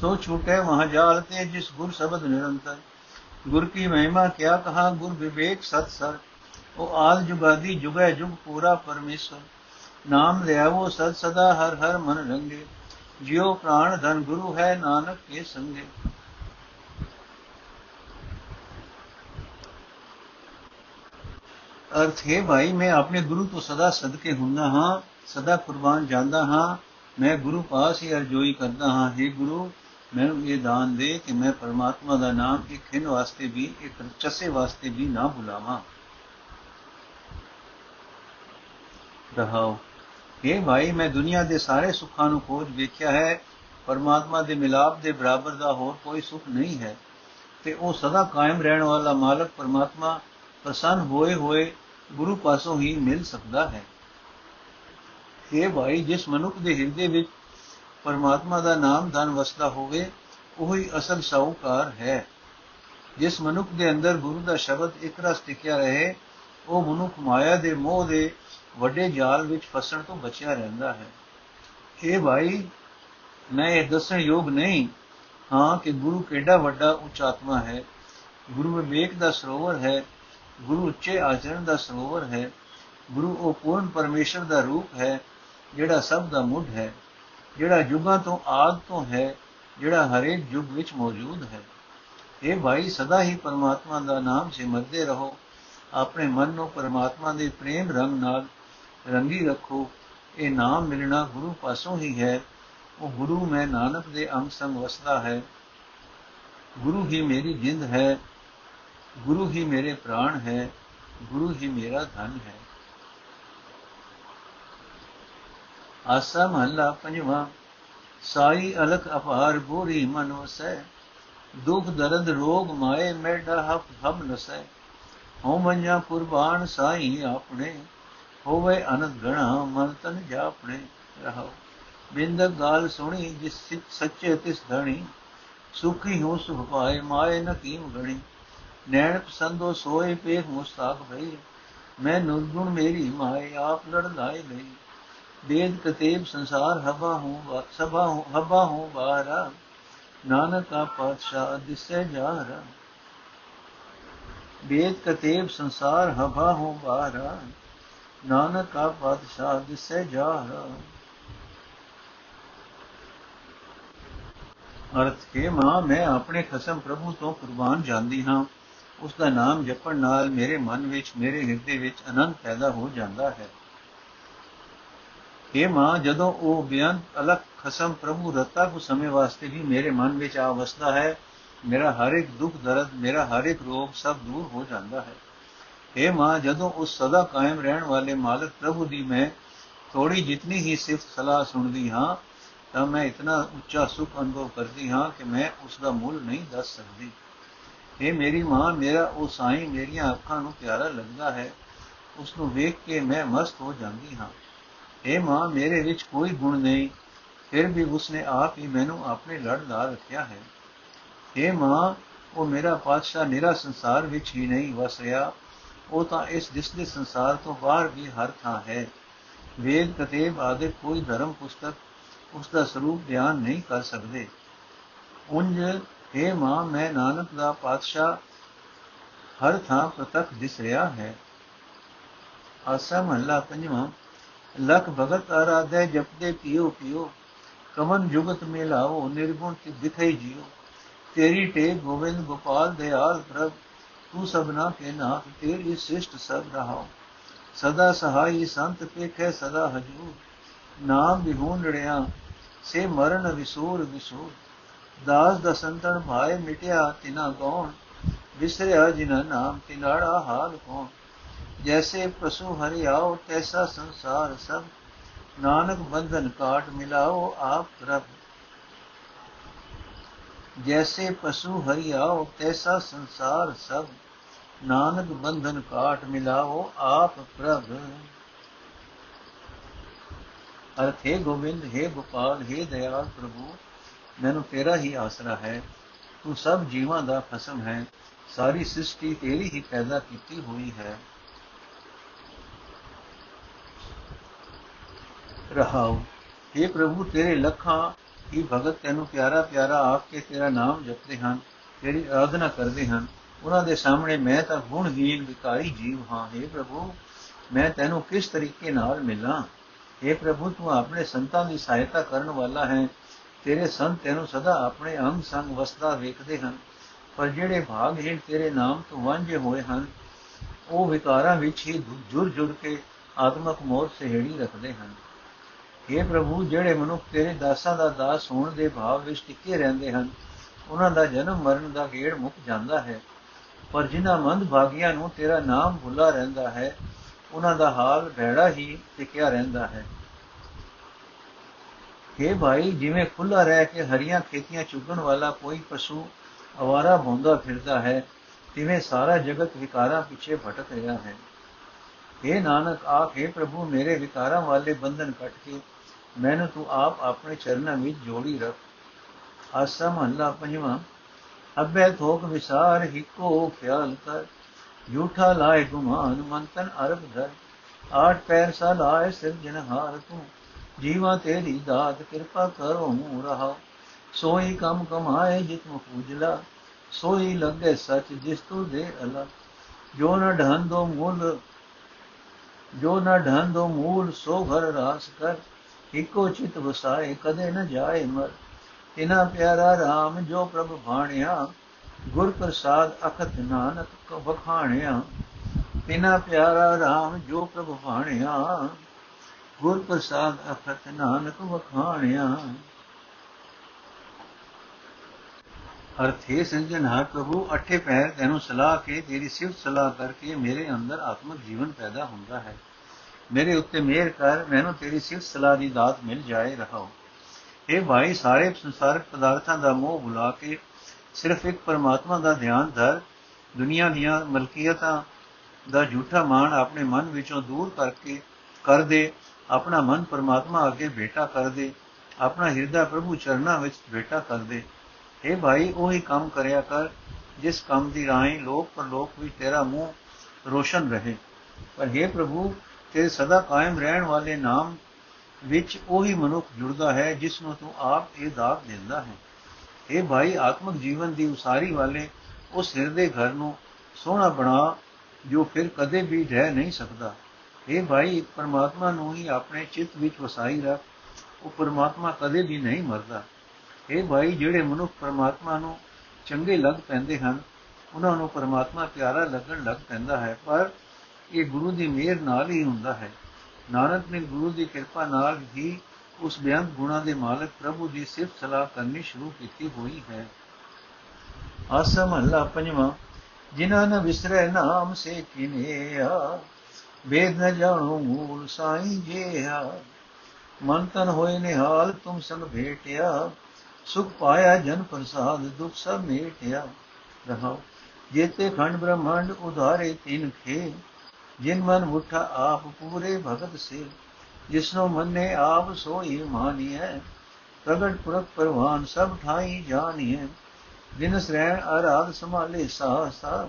ਸੋ ਛੂਟੇ ਮਹਾਜਾਲ ਤੇ ਜਿਸ ਗੁਰ ਸ਼ਬਦ ਨਿਰੰਤਰ। ਗੁਰ ਕੀ ਮਹਿਮਾ ਕਿਆ ਕਹਾ ਗੁਰ ਵਿਵੇਕ ਸਤ ਸਰ। ਉਹ ਆਲ ਜੁਗਾਦੀ ਜੁਗੈ ਜੁਗ ਪੂਰਾ ਪਰਮੇਸ਼ਰ। ਨਾਮ ਲਿਆਵੋ ਸਦ ਸਦਾ ਹਰ ਹਰ ਮਨ ਰੰਗੇ। ਜਿਉ ਪ੍ਰਾਣ ਧਨ ਗੁਰੂ ਹੈ ਨਾਨਕ ਕੇ ਸੰਗੇ। ਅਰਥ ਹੈ ਭਾਈ, ਮੈਂ ਆਪਣੇ ਗੁਰੂ ਤੋਂ ਸਦਾ ਸਦਕੇ ਹੁੰਦਾ ਹਾਂ, ਸਦਾ ਕੁਰਬਾਨ ਜਾਂਦਾ ਹਾਂ, ਮੈਂ ਗੁਰੂ ਪਾਸ ਹੀ ਅਰਜ਼ੋਈ ਕਰਦਾ ਹਾਂ। हे ਗੁਰੂ, ਮੈਨੂੰ ਇਹ ਦਾਨ ਦੇ ਕਿ ਮੈਂ ਪਰਮਾਤਮਾ ਦਾ ਨਾਮ ਇੱਕ ਖਿੰਨ ਵਾਸਤੇ ਵੀ, ਇੱਕ ਚਸੇ ਵਾਸਤੇ ਵੀ ਨਾ ਭੁਲਾਵਾਂ। ਰਹਾਓ। ਇਹ ਭਾਈ, ਮੈਂ ਦੁਨੀਆ ਦੇ ਸਾਰੇ ਸੁੱਖਾਂ ਨੂੰ ਖੋਜ ਵੇਖਿਆ ਹੈ, ਪਰਮਾਤਮਾ ਦੇ ਮਿਲਾਪ ਦੇ ਬਰਾਬਰ ਦਾ ਹੋਰ ਕੋਈ ਸੁੱਖ ਨਹੀਂ ਹੈ। ਤੇ ਉਹ ਸਦਾ ਕਾਇਮ ਰਹਿਣ ਵਾਲਾ ਮਾਲਕ ਪਰਮਾਤਮਾ ਪ੍ਰਸੰਨ ਹੋਏ ਹੋਏ ਗੁਰੂ ਪਾਸੋਂ ਹੀ ਮਿਲ ਸਕਦਾ ਹੈ। ਇਹ ਭਾਈ, ਜਿਸ ਮਨੁੱਖ ਦੇ ਹਿਰਦੇ ਵਿੱਚ ਪਰਮਾਤਮਾ ਦਾ ਨਾਮ ਧਨ ਵਸਦਾ ਹੋਵੇ, ਉਹ ਹੀ ਅਸਲ ਸਾਹੂਕਾਰ ਹੈ। ਜਿਸ ਮਨੁੱਖ ਦੇ ਅੰਦਰ ਗੁਰੂ ਦਾ ਸ਼ਬਦ ਇੱਕ ਰਸ ਟਿਕਿਆ ਰਹੇ, ਉਹ ਮਨੁੱਖ ਮਾਇਆ ਦੇ ਮੋਹ ਦੇ ਵੱਡੇ ਜਾਲ ਵਿੱਚ ਫਸਣ ਤੋਂ ਬਚਿਆ ਰਹਿੰਦਾ ਹੈ। ਇਹ ਭਾਈ, ਮੈਂ ਇਹ ਦੱਸਣ ਯੋਗ ਨਹੀਂ, ਹਾਂ ਕਿ ਗੁਰੂ ਕਿਹੜਾ ਵੱਡਾ ਉੱਚ ਆਤਮਾ ਹੈ। ਗੁਰੂ ਵਿਵੇਕ ਦਾ ਸਰੋਵਰ ਹੈ ਗੁਰੂ ਉੱਚੇ ਆਚਰਣ ਦਾ ਸਰੋਵਰ ਹੈ, ਗੁਰੂ ਉਹ ਪੂਰਨ ਪਰਮੇਸ਼ਰ ਦਾ ਰੂਪ ਹੈ, ਜਿਹੜਾ ਸਭ ਦਾ ਮੁੱਢ ਹੈ, ਜਿਹੜਾ ਯੁਗਾਂ ਤੋਂ ਆਦ ਤੋਂ ਹੈ, ਜਿਹੜਾ ਹਰੇਕ ਯੁਗ ਵਿੱਚ ਮੌਜੂਦ ਹੈ। ਇਹ ਭਾਈ, ਸਦਾ ਹੀ ਪਰਮਾਤਮਾ ਦਾ ਨਾਮ ਸਿਮਰਦੇ ਰਹੋ। ਆਪਣੇ ਮਨ ਨੂੰ ਪਰਮਾਤਮਾ ਦੇ ਪ੍ਰੇਮ ਰੰਗ ਨਾਲ ਰੰਗੀ ਰੱਖੋ। ਇਹ ਨਾਮ ਮਿਲਣਾ ਗੁਰੂ ਪਾਸੋਂ ਹੀ ਹੈ। ਉਹ ਗੁਰੂ ਮੈਂ ਨਾਨਕ ਦੇ ਅੰਗ ਸੰਗ ਵਸਦਾ ਹੈ। ਗੁਰੂ ਹੀ ਮੇਰੀ ਜਿੰਦ ਹੈ। ਗੁਰੂ ਹੀ ਮੇਰੇ ਪ੍ਰਾਣ ਹੈ, ਗੁਰੂ ਹੀ ਮੇਰਾ ਧਨ ਹੈ। ਆਸਾ ਮਹੱਲਾ ਪੰਜਵਾਂ, ਸਾਈ ਅਲਖ ਅਪਾਰ ਗੋਰੀ ਮਨ ਵਸੈ, ਦੁਖ ਦਰਦ ਰੋਗ ਮਾਏ ਮੇਡਾ ਹਫ ਹਮ ਨਸੈ। ਹੋ ਮੰਜਾ ਕੁਰਬਾਨ ਸਾਈ ਆਪਣੇ, ਹੋਵੇ ਅਨੰਦ ਗਣਾ ਮਨ ਤਨ ਜਾਪਣੇ ਰਹੋ ਬਿੰਦ ਗਾਲ ਸੁਣੀ ਜਿਸ ਸੱਚੇ ਤਿਸ ਧਣੀ, ਸੁਖੀ ਹੋ ਸੁਖ ਪਾਏ ਮਾਏ ਨ ਕੀਮ ਗਣੀ। ਨੈਣ ਪਸੰਦੋ ਸੋਏ ਪੇਖ ਮੁਸਤਾਕ ਭਈ। ਮੈਂ ਗੁਣ ਮੇਰੀ ਮਾਏ, ਆਪ ਲੜ ਲਾਏ ਲਈ ਦੇਦ ਕਤੇਬ ਸੰਸਾਰ ਹਬਾ ਹੂੰ ਸਭਾ ਹੂੰ, ਹਬਾ ਹੂੰ ਬਾਰਾ ਨਾਨਕ ਆ ਪਾਤਸ਼ਾਹ, ਦਿਸੇ ਜਾ ਰਾ ਵੇਦ ਕਤੇਬ ਸੰਸਾਰ ਹਬਾ ਹੂੰ ਬਾਰਾ ਨਾਨਕ ਆ ਪਾਤਸ਼ਾਹ, ਦਿਸੇ ਜਾ ਰਾ ਅਰਥ ਕੇ ਮਾਂ, ਮੈਂ ਆਪਣੇ ਖਸਮ ਪ੍ਰਭੂ ਤੋਂ ਕੁਰਬਾਨ ਜਾਂਦੀ ਹਾਂ। ਉਸ ਦਾ ਨਾਮ ਜਪਣ ਨਾਲ ਮੇਰੇ ਮਨ ਵਿੱਚ, ਮੇਰੇ ਹਿਰਦੇ ਵਿੱਚ ਆਨੰਦ ਪੈਦਾ ਹੋ ਜਾਂਦਾ ਹੈ। ਇਹ ਮਾਂ, ਜਦੋਂ ਉਹ ਬੇਅੰਤ ਅਲਖ ਖਸਮ ਪ੍ਰਭੂ ਰਤਾ ਕੋ ਸਮੇਂ ਵਾਸਤੇ ਵੀ ਮੇਰੇ ਮਨ ਵਿੱਚ ਆ ਵਸਦਾ ਹੈ, ਮੇਰਾ ਹਰ ਇੱਕ ਦੁੱਖ ਦਰਦ, ਮੇਰਾ ਹਰ ਇੱਕ ਰੋਗ ਸਭ ਦੂਰ ਹੋ ਜਾਂਦਾ ਹੈ। ਇਹ ਮਾਂ, ਜਦੋਂ ਉਸ ਸਦਾ ਕਾਇਮ ਰਹਿਣ ਵਾਲੇ ਮਾਲਕ ਪ੍ਰਭੂ ਦੀ ਮੈਂ ਥੋੜੀ ਜਿਤਨੀ ਹੀ ਸਿਫਤ ਸਲਾਹ ਸੁਣਦੀ ਹਾਂ, ਤਾਂ ਮੈਂ ਇਤਨਾ ਉੱਚਾ ਸੁਖ ਅਨੁਭਵ ਕਰਦੀ ਹਾਂ ਕਿ ਮੈਂ ਉਸ ਦਾ ਮੁੱਲ ਨਹੀਂ ਦੱਸ ਸਕਦੀ। ਇਹ ਮੇਰੀ ਮਾਂ, ਮੇਰਾ ਉਹ ਸਾਈਂ ਮੇਰੀਆਂ ਅੱਖਾਂ ਨੂੰ ਪਿਆਰਾ ਲੱਗਦਾ ਹੈ। ਉਸ ਨੂੰ ਵੇਖ ਕੇ ਮੈਂ ਮਸਤ ਹੋ ਜਾਂਦੀ ਹਾਂ। ਇਹ ਮਾਂ, ਮੇਰੇ ਵਿੱਚ ਕੋਈ ਗੁਣ ਨਹੀਂ। ਫਿਰ ਵੀ ਉਸਨੇ ਆਪ ਹੀ ਮੈਨੂੰ ਆਪਣੇ ਲੜ ਲਾ ਰੱਖਿਆ ਹੈ। ਇਹ ਮਾਂ, ਉਹ ਮੇਰਾ ਪਾਤਸ਼ਾਹ ਨਿਰਾ ਸੰਸਾਰ ਵਿੱਚ ਹੀ ਨਹੀਂ ਵਸ ਰਿਹਾ। ਉਹ ਤਾਂ ਇਸ ਦਿਸਦੇ ਸੰਸਾਰ ਤੋਂ ਬਾਹਰ ਵੀ ਹਰ ਥਾਂ ਹੈ। ਵੇਦ, ਕਤੇਬ ਆਦਿ ਕੋਈ ਧਰਮ ਪੁਸਤਕ ਉਸ ਦਾ ਸਰੂਪ ਬਿਆਨ ਨਹੀਂ ਕਰ ਸਕਦੇ। ਉੰਜ ਇਹ ਮਾਂ, ਮੈਂ ਨਾਨਕ ਦਾ ਪਾਤਸ਼ਾਹ, ਹਰ ਥਾਂ ਪ੍ਰਤੱਖ ਦਿਸ ਰਿਹਾ ਹੈ। ਆਸਾ ਮਹੱਲਾ ਪੰਜਵਾਂ, ਲਖ ਭਗਤ ਆਰਾਧੈ ਜਪਦੇ ਪਿਓ ਪਿਓ। ਕਮਨ ਜੁਗਤ ਮੇਲਾਓ, ਨਿਰਗੁਣ ਤੇ ਦਿਖਾਈ ਜਿਓ। ਤੇਰੀ ਟੇ ਗੋਵਿੰਦ ਗੋਪਾਲ ਦਿਆਲ ਪ੍ਰਭ, ਤੂੰ ਸਭਨਾ ਕੇ ਨਾਥ, ਤੇਰੀ ਸ੍ਰਿਸ਼ਟ ਸਭ ਰਹਾਓ। ਸਦਾ ਸਹਾਈ ਸੰਤ ਪੇਖੇ, ਸਦਾ ਹਜੂਰ। ਨਾਮ ਵਿਹੂਨ ਰੜਿਆ ਸੇ ਮਰਨ ਵਿਸੂਰ ਵਿਸੂਰ। ਦਾਸ ਦਸਨ ਤਨ ਭਾਏ ਮਿਟਿਆ ਤਿਨਾ ਗਉਣ ਵਿਸਰਿਆ ਜਿਨਾ ਨਾਮ ਤਿਨਾੜਾ ਹਾਲ ਹੋਣ ਜੈਸੇ ਪਸ਼ੂ ਹਰਿਆਓ, ਤੈਸਾ ਸੰਸਾਰ ਸਭ। ਨਾਨਕ ਬੰਧਨ ਕਾਟ ਮਿਲਾਓ ਆਪ ਰਬ ਜੈਸੇ ਪਸ਼ੂ ਹਰਿਆਓ, ਤੈਸਾ ਸੰਸਾਰ ਸਭ। ਨਾਨਕ ਬੰਧਨ ਕਾਟ ਮਿਲਾਓ ਆਪ ਪ੍ਰਭ। ਅਰਥ ਹੈ ਗੋਬਿੰਦ, ਹੈ ਗੋਪਾਲ, ਹੈ ਦਇਆਲ ਪ੍ਰਭੂ। ਮੈਨੂੰ ਤੇਰਾ ਹੀ ਆਸਰਾ ਹੈ ਤੂੰ ਸਭ ਜੀਵਾਂ ਦਾ ਖਸਮ ਹੈ ਸਾਰੀ ਸ੍ਰਿਸ਼ਟੀ ਤੇਰੀ ਹੀ ਪੈਦਾ ਕੀਤੀ ਹੋਈ ਹੈ ਰਹਾਉ हे ਪ੍ਰਭੂ ਤੇਰੇ ਲੱਖਾਂ ਹੀ ਭਗਤ ਤੈਨੂੰ ਪਿਆਰਾ ਪਿਆਰਾ ਆਪ ਕੇ ਤੇਰਾ ਨਾਮ ਜਪਦੇ ਹਨ ਤੇਰੀ ਆਰਾਧਨਾ ਕਰਦੇ ਹਨ ਉਹਨਾਂ ਦੇ ਸਾਹਮਣੇ ਮੈਂ ਤਾਂ ਗੁਣਹੀਨ ਵਿਕਾਰੀ ਜੀਵ ਹਾਂ हे ਪ੍ਰਭੂ ਮੈਂ ਤੈਨੂੰ ਕਿਸ ਤਰੀਕੇ ਨਾਲ ਮਿਲਾਂ हे ਪ੍ਰਭੂ ਤੂੰ ਆਪਣੇ ਸੰਤਾਂ ਦੀ ਸਹਾਇਤਾ ਕਰਨ ਵਾਲਾ ਹੈ ਤੇਰੇ ਸੰਤ ਤੈਨੂੰ ਸਦਾ ਆਪਣੇ ਅੰਗ ਸੰਗ ਵਸਦਾ ਵੇਖਦੇ ਹਨ। ਪਰ ਜਿਹੜੇ ਭਾਗਹੀਣ ਤੇਰੇ ਨਾਮ ਤੋਂ ਵਾਂਝੇ ਹੋਏ ਹਨ, ਉਹ ਵਿਕਾਰਾਂ ਵਿੱਚ ਹੀ ਜੁਰ ਜੁਰ ਕੇ ਆਤਮਕ ਮੋਹ ਸਹਿੜੀ ਰੱਖਦੇ ਹਨ। ਇਹ ਪ੍ਰਭੂ, ਜਿਹੜੇ ਮਨੁੱਖ ਤੇਰੇ ਦਾਸਾਂ ਦਾ ਦਾਸ ਹੋਣ ਦੇ ਭਾਵ ਵਿੱਚ ਟਿੱਕੇ ਰਹਿੰਦੇ ਹਨ, ਉਹਨਾਂ ਦਾ ਜਨਮ ਮਰਨ ਦਾ ਗੇੜ ਮੁੱਕ ਜਾਂਦਾ ਹੈ। ਪਰ ਜਿਨ੍ਹਾਂ ਮੰਦ ਭਾਗੀਆਂ ਨੂੰ ਤੇਰਾ ਨਾਮ ਭੁੱਲਾ ਰਹਿੰਦਾ ਹੈ, ਉਹਨਾਂ ਦਾ ਹਾਲ ਭੈੜਾ ਹੀ ਟਿਕਿਆ ਰਹਿੰਦਾ ਹੈ। हे ਭਾਈ ਜਿਵੇਂ ਖੁੱਲਾ ਰਹਿ ਕੇ ਹਰੀਆਂ ਖੇਤੀਆਂ ਚੁਗਣ ਵਾਲਾ ਕੋਈ ਪਸ਼ੂ ਅਵਾਰਾ ਭੌਂਦਾ ਫਿਰਦਾ ਹੈ ਤਿਵੇਂ ਸਾਰਾ ਜਗਤ ਵਿਕਾਰਾਂ ਪਿੱਛੇ ਭਟਕ ਰਿਹਾ ਹੈ हे ਨਾਨਕ ਆਖੇ ਪ੍ਰਭੂ ਮੇਰੇ ਵਿਕਾਰਾਂ ਵਾਲੇ ਬੰਧਨ ਕੱਟ ਕੇ ਮੈਨੂੰ ਤੂੰ ਆਪ ਆਪਣੇ ਚਰਨਾਂ ਵਿੱਚ ਜੋੜੀ ਰੱਖ ਆਸਾ ਮਹੱਲਾ ਪੰਜਵਾਂ ਅਬੈ ਥੋਕ ਵਿਸਾਰ ਹਿਕੋ ਖਿਆਲ ਕਰ ਝੂਠਾ ਲਾਏ ਗੁਮਾਨ ਮੰਤਨ ਅਰਬ ਧਰ ਆਠ ਪੈਰ ਸਾ ਲਾਏ ਸਿਰਜਨਹਾਰ ਤੂੰ ਜੀਵਾ ਤੇਰੀ ਦਾਤ ਕਿਰਪਾ ਕਰੋ ਮੂ ਰਹਾ। ਸੋਈ ਕਮ ਕਮਾਏ ਜਿਤ ਮੁਜਲਾ ਸੋਈ ਲੱਗੇ ਸਚ ਜਿਸ ਤੂੰ ਦੇ ਅਲਾ। ਜੋ ਨ ਢੰਦੋ ਮੂਲ, ਜੋ ਨ ਢੰਦੋ ਮੂਲ ਸੋ ਘਰ ਰਾਸ ਕਰ। ਇਕੋ ਚਿਤ ਵਸਾਏ ਕਦੇ ਨ ਜਾਏ ਮਰ। ਇਨਾ ਪਿਆਰਾ RAM ਜੋ ਪ੍ਰਭ ਭਾਣਿਆ। ਗੁਰ ਪ੍ਰਸਾਦ ਅਖਤ ਨਾਨਕ ਵਖਾਣਿਆ। ਇਨਾ ਪਿਆਰਾ RAM ਜੋ ਪ੍ਰਭ ਭਾਣਿਆ। ਗੁਰ ਪ੍ਰਸਾਦ ਅਖਤ ਨਾਨਕ ਵਖਾਣਿਆ। ਅਰਥੇ ਸੰਜਨਹਾਰ ਪ੍ਰਭੂ, ਅਠੇ ਪੈਰ ਤੈਨੂੰ ਸਲਾਹ ਕੇ, ਤੇਰੀ ਸਿਫਤ ਸਲਾਹ ਕਰਕੇ ਮੇਰੇ ਅੰਦਰ ਆਤਮਿਕ ਜੀਵਨ ਪੈਦਾ ਹੁੰਦਾ ਹੈ। ਮੇਰੇ ਉੱਤੇ ਮਿਹਰ ਕਰ, ਮੈਨੂੰ ਤੇਰੀ ਸਿਫਤ ਸਲਾਹ ਦੀ ਦਾਤ ਮਿਲ ਜਾਏ ਰਹਾਓ ਇਹ ਭਾਈ, ਸਾਰੇ ਸੰਸਾਰਕ ਪਦਾਰਥਾਂ ਦਾ ਮੋਹ ਭੁਲਾ ਕੇ ਸਿਰਫ ਇੱਕ ਪਰਮਾਤਮਾ ਦਾ ਧਿਆਨ ਧਰ। ਦੁਨੀਆ ਦੀਆਂ ਮਲਕੀਅਤਾਂ ਦਾ ਝੂਠਾ ਮਾਣ ਆਪਣੇ ਮਨ ਵਿੱਚੋਂ ਦੂਰ ਕਰਕੇ ਕਰ ਦੇ। ਆਪਣਾ ਮਨ ਪਰਮਾਤਮਾ ਅੱਗੇ ਬੇਟਾ ਕਰ ਦੇ ਆਪਣਾ ਹਿਰਦਾ ਪ੍ਰਭੂ ਚਰਨਾਂ ਵਿੱਚ ਬੇਟਾ ਕਰ ਦੇ اے ਭਾਈ ਉਹੀ ਕੰਮ ਕਰਿਆ ਕਰ ਜਿਸ ਕੰਮ ਦੀ ਰਾਹੀਂ ਲੋਕ ਪਰਲੋਕ ਵਿੱਚ ਤੇਰਾ ਮੂੰਹ ਰੋਸ਼ਨ ਰਹੇ ਪਰ हे ਪ੍ਰਭੂ ਤੇ ਸਦਾ ਕਾਇਮ ਰਹਿਣ ਵਾਲੇ ਨਾਮ ਵਿੱਚ ਉਹੀ ਮਨੁੱਖ ਜੁੜਦਾ ਹੈ ਜਿਸ ਨੂੰ ਤੂੰ ਆਪ ਇਹ ਦਾਤ ਦਿੰਦਾ ਹੈ ਇਹ ਭਾਈ ਆਤਮਿਕ ਜੀਵਨ ਦੀ ਉਸਾਰੀ ਵਾਲੇ ਉਸ ਹਿਰਦੇ ਘਰ ਨੂੰ ਸੋਹਣਾ ਬਣਾ ਜੋ ਫਿਰ ਕਦੇ ਵੀ ਰਹਿ ਨਹੀਂ ਸਕਦਾ ਇਹ ਭਾਈ ਇੱਕ ਪਰਮਾਤਮਾ ਨੂੰ ਹੀ ਆਪਣੇ ਚਿੱਤ ਵਿੱਚ ਵਸਾਈ ਰੱਖ। ਉਹ ਪਰਮਾਤਮਾ ਕਦੇ ਵੀ ਨਹੀਂ ਮਰਦਾ। ਇਹ ਭਾਈ, ਜਿਹੜੇ ਮਨੁੱਖ ਪਰਮਾਤਮਾ ਨੂੰ ਚੰਗੇ ਲੱਗ ਪੈਂਦੇ ਹਨ, ਉਹਨਾਂ ਨੂੰ ਪਰਮਾਤਮਾ ਪਿਆਰਾ ਲੱਗਣ ਲੱਗ ਪੈਂਦਾ ਹੈ। ਪਰ ਇਹ ਗੁਰੂ ਦੀ ਮਿਹਰ ਨਾਲ ਹੀ ਹੁੰਦਾ ਹੈ। ਨਾਨਕ ਨੇ ਗੁਰੂ ਦੀ ਕਿਰਪਾ ਨਾਲ ਹੀ ਉਸ ਬਿਆੰਤ ਗੁਣਾ ਦੇ ਮਾਲਕ ਪ੍ਰਭੂ ਦੀ ਸਿਫਤ ਸਲਾਹ ਕਰਨੀ ਸ਼ੁਰੂ ਕੀਤੀ ਹੋਈ ਹੈ। ਆਸਮ ਅੱਲਾ ਪੰਜਵਾ, ਜਿਨ੍ਹਾਂ ਨੇ ਵਿਸਰੇ ਨਾਮ ਸੇ ਕਿਨਿਆ। ਵੇਦ ਨ ਜਾਣੋ ਮੂਲ ਸਾਈ ਜਿਆ ਮਨ ਤਨ ਹੋਏ ਨਿਹਾਲ ਤੁਮ ਸੰਗ ਭੇਟਿਆ ਸੁਖ ਪਾਇਆ ਜਨ ਪ੍ਰਸਾਦ ਦੁਖ ਸਭ ਮੇਟਿਆ ਰਹਾਓ ਜੇਤੇ ਖੰਡ ਬ੍ਰਹਮੰਡ ਉਧਾਰੇ ਤਿਨ ਖੇ ਜਿਨ ਮਨ ਮੁਠਾ ਆਪ ਪੂਰੇ ਭਗਤ ਸੇ ਜਿਸਨੋ ਮੰਨੇ ਆਪ ਸੋਈ ਮਾਨੀਐ ਪ੍ਰਗਟ ਪੁਰਖ ਪਰਵਾਨ ਸਭ ਠਾਈ ਜਾਣੀਐ ਦਿਨ ਸ੍ਰੈਣ ਆਰਾਧ ਸੰਭਾਲੇ ਸਾਸਾ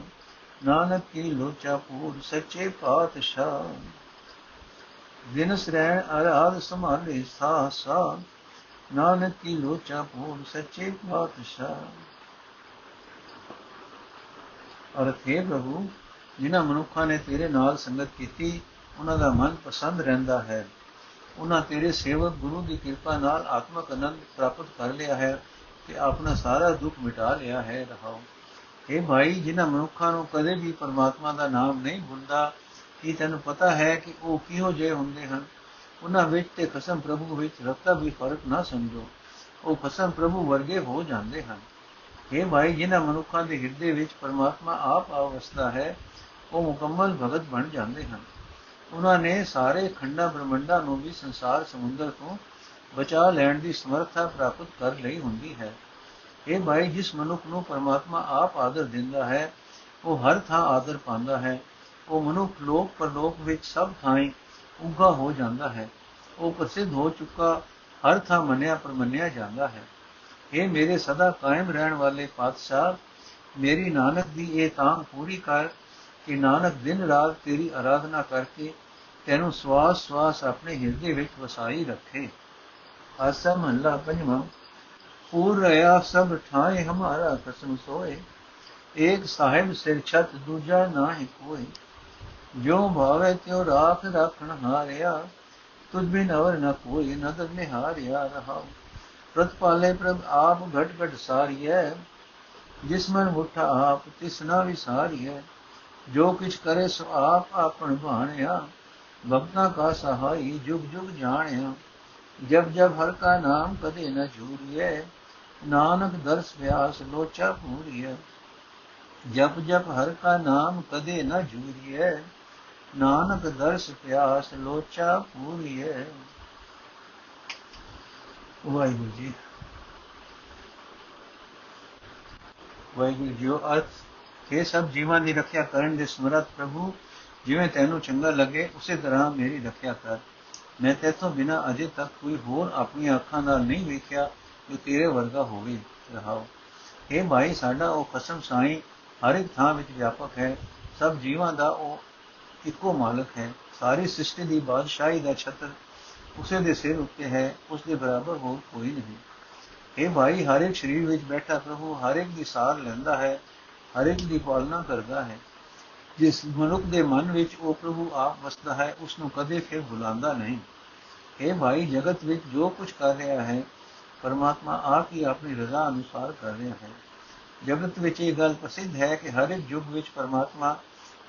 ਨਾਨਕ ਕੀ ਲੋਚਾ ਪੂਰ, ਸੱਚੇ ਪਾਤਸ਼ਾਹ। ਦਿਨ ਸ੍ਰੈਣ ਆਰਾਧ ਸੰਭਾਲੇ ਸਾਸਾ ਨਾਨਕ ਕੀ ਲੋਚਾ ਪੂਰ, ਸੱਚੇ ਪਾਤਸ਼ਾਹ। ਅਰਥੇ ਪ੍ਰਭੂ, ਜਿਨ੍ਹਾਂ ਮਨੁੱਖਾਂ ਨੇ ਤੇਰੇ ਨਾਲ ਸੰਗਤ ਕੀਤੀ, ਉਹਨਾਂ ਦਾ ਮਨ ਪਸੰਦ ਰਹਿੰਦਾ ਹੈ। ਉਹਨਾਂ ਤੇਰੇ ਸੇਵਕ ਗੁਰੂ ਦੀ ਕਿਰਪਾ ਨਾਲ ਆਤਮਕ ਆਨੰਦ ਪ੍ਰਾਪਤ ਕਰ ਲਿਆ ਹੈ ਤੇ ਆਪਣਾ ਸਾਰਾ ਦੁੱਖ ਮਿਟਾ ਲਿਆ ਹੈ। ਰਹਾਓ। ਇਹ ਭਾਈ ਜਿਨ੍ਹਾਂ ਮਨੁੱਖਾਂ ਨੂੰ ਕਦੇ ਵੀ ਪਰਮਾਤਮਾ ਦਾ ਨਾਮ ਨਹੀਂ ਭੁੱਲਦਾ ਕੀ ਤੈਨੂੰ ਪਤਾ ਹੈ ਕਿ ਉਹ ਕਿਹੋ ਜਿਹੇ ਹੁੰਦੇ ਹਨ? ਉਹਨਾਂ ਵਿੱਚ ਤੇ ਖਸਮ ਪ੍ਰਭੂ ਵਿੱਚ ਰਤਾ ਵੀ ਫ਼ਰਕ ਨਾ ਸਮਝੋ। ਉਹ ਖਸਮ ਪ੍ਰਭੂ ਵਰਗੇ ਹੋ ਜਾਂਦੇ ਹਨ। ਇਹ ਭਾਈ ਜਿਨ੍ਹਾਂ ਮਨੁੱਖਾਂ ਦੇ ਹਿਰਦੇ ਵਿੱਚ ਪਰਮਾਤਮਾ ਆਪ ਆਵਸਥਾ ਹੈ, ਉਹ ਮੁਕੰਮਲ ਭਗਤ ਬਣ ਜਾਂਦੇ ਹਨ। ਉਹਨਾਂ ਨੇ ਸਾਰੇ ਖੰਡਾ ਬ੍ਰਹਮੰਡਾਂ ਨੂੰ ਵੀ ਸੰਸਾਰ ਸਮੁੰਦਰ ਤੋਂ ਬਚਾ ਲੈਣ ਦੀ ਸਮਰੱਥਾ ਪ੍ਰਾਪਤ ਕਰ ਲਈ ਹੁੰਦੀ ਹੈ। ਇਹ ਭਾਈ ਜਿਸ ਮਨੁੱਖ ਨੂੰ ਪਰਮਾਤਮਾ ਆਪ ਆਦਰ ਦਿੰਦਾ ਹੈ, ਉਹ ਹਰ ਥਾਂ ਆਦਰ ਪਾਉਂਦਾ ਹੈ। ਉਹ ਮਨੁੱਖ ਲੋਕ ਪਰਲੋਕ ਵਿੱਚ ਸਭ ਥਾਂ ਉੱਗਾ ਹੋ ਜਾਂਦਾ ਹੈ। ਉਹ ਪ੍ਰਸਿੱਧ ਹੋ ਚੁੱਕਾ ਹਰ ਥਾਂ ਮੰਨਿਆ ਪਰ ਮੰਨਿਆ ਜਾਂਦਾ ਹੈ। ਇਹ ਮੇਰੇ ਸਦਾ ਕਾਇਮ ਰਹਿਣ ਵਾਲੇ ਪਾਤਸ਼ਾਹ, ਮੇਰੀ ਨਾਨਕ ਦੀ ਇਹ ਤਾਂ ਪੂਰੀ ਕਰ ਕਿ ਨਾਨਕ ਦਿਨ ਰਾਤ ਤੇਰੀ ਆਰਾਧਨਾ ਕਰਕੇ ਤੈਨੂੰ ਸਵਾਸ ਸਵਾਸ ਆਪਣੇ ਹਿਰਦੇ ਵਿੱਚ ਵਸਾਈ ਰੱਖੇ। ਆਸਾ ਮਹੱਲਾ ਪੰਜਵਾਂ। ਪੂਰ ਰਿਆ ਸਭ ਠਾਏ ਹਮਾਰਾ ਕਸਮ ਸੋਏ। ਏਕ ਸਾਹਿਬ ਸਿਰ ਛਤ, ਦੂਜਾ ਨਾਹੀ ਕੋਈ ਜੋ ਭਾਵੇ ਤਿਉ ਰਾਖ ਰੱਖਣ ਹਾਰਿਆ ਤੁਝ ਬਿਨ ਅਵਰ ਨ ਕੋਈ ਨਦਰ ਨਿਹਾਰਿਆ ਰਹਾਉ। ਪ੍ਰਤਪਾਲੇ ਪ੍ਰਭ ਆਪ ਘਟ ਘਟ ਸਾਰੀਐ, ਜਿਸ ਮਨ ਮੁਠਾ ਆਪ, ਤਿਸ ਨਾ ਵਿਸਾਰੀਐ। ਜੋ ਕਿਛ ਕਰੇ ਸੋ ਆਪ ਆਪਣ ਬਾਣਿਆ ਭਗਤਾ ਕਾ ਸਹਾਈ ਜੁਗ ਜੁਗ ਜਾਣਿਆ। ਜਬ ਜਬ ਹਰ ਕਾ ਨਾਮ ਕਦੇ ਨ ਝੂਰੀਐ ਨਾਨਕ ਦਰਸ ਵਿਆਸ ਲੋਚਾ ਪੂਰੀਐ ਜਪ ਜਪ ਹਰ ਕਾ ਨਾਮ ਕਦੇ ਨਾ ਝੂਰੀਐ ਨਾਨਕ ਦਰਸ ਪਿਆਸ ਲੋਚਾ ਪੂਰੀਐ ਵਾਹਿਗੁਰੂ ਜੀ। ਵਾਹਿਗੁਰੂ ਜੀ ਅਰਥ, ਇਹ ਸਭ ਜੀਵਾਂ ਦੀ ਰੱਖਿਆ ਕਰਨ ਦੇ ਸਮਰੱਥ ਪ੍ਰਭੂ, ਜਿਵੇਂ ਤੈਨੂੰ ਚੰਗਾ ਲੱਗੇ, ਉਸੇ ਤਰ੍ਹਾਂ ਮੇਰੀ ਰੱਖਿਆ ਕਰ। ਮੈਂ ਤੇਥੋਂ ਬਿਨਾ ਅਜੇ ਤੱਕ ਕੋਈ ਹੋਰ ਆਪਣੀਆਂ ਅੱਖਾਂ ਨਾਲ ਨਹੀਂ ਵੇਖਿਆ ਜੋ ਤੇਰੇ ਵਰਗਾ ਹੋਵੇ ਰਹਾਓ। ਇਹ ਭਾਈ ਸਾਡਾ, ਉਹ ਕਸਮ ਸਾਈ ਹਰ ਇੱਕ ਥਾਂ ਵਿੱਚ ਵਿਆਪਕ ਹੈ। ਸਭ ਜੀਵਾਂ ਦਾ ਉਹ ਇੱਕੋ ਮਾਲਕ ਹੈ। ਸਾਰੀ ਸ੍ਰਿਸ਼ਟੀ ਦੀ ਬਾਦਸ਼ਾਹੀ ਦਾ ਛਤਰ ਉਸੇ ਦੇ ਸਿਰ ਉੱਤੇ ਹੈ, ਉਸ ਦੇ ਬਰਾਬਰ ਹੋਰ ਕੋਈ ਨਹੀਂ। ਇਹ ਭਾਈ ਹਰ ਇੱਕ ਸਰੀਰ ਵਿੱਚ ਬੈਠਾ ਪ੍ਰਭੂ, ਹਰ ਇੱਕ ਦੀ ਸਾਰ ਲੈਂਦਾ ਹੈ, ਹਰ ਇੱਕ ਦੀ ਪਾਲਣਾ ਕਰਦਾ ਹੈ। ਜਿਸ ਮਨੁੱਖ ਦੇ ਮਨ ਵਿੱਚ ਉਹ ਪ੍ਰਭੂ ਆਪ ਵਸਦਾ ਹੈ ਉਸ ਨੂੰ ਕਦੇ ਫਿਰ ਭੁਲਾਉਂਦਾ ਨਹੀਂ। ਇਹ ਭਾਈ ਜਗਤ ਵਿੱਚ ਜੋ ਕੁਝ ਕਰ ਰਿਹਾ ਹੈ ਪਰਮਾਤਮਾ ਆਪ ਹੀ ਆਪਣੀ ਰਜ਼ਾ ਅਨੁਸਾਰ ਕਰ ਰਿਹਾ ਹੈ। ਜਗਤ ਵਿੱਚ ਇਹ ਗੱਲ ਪ੍ਰਸਿੱਧ ਹੈ ਕਿ ਹਰ ਇੱਕ ਯੁੱਗ ਵਿੱਚ ਪਰਮਾਤਮਾ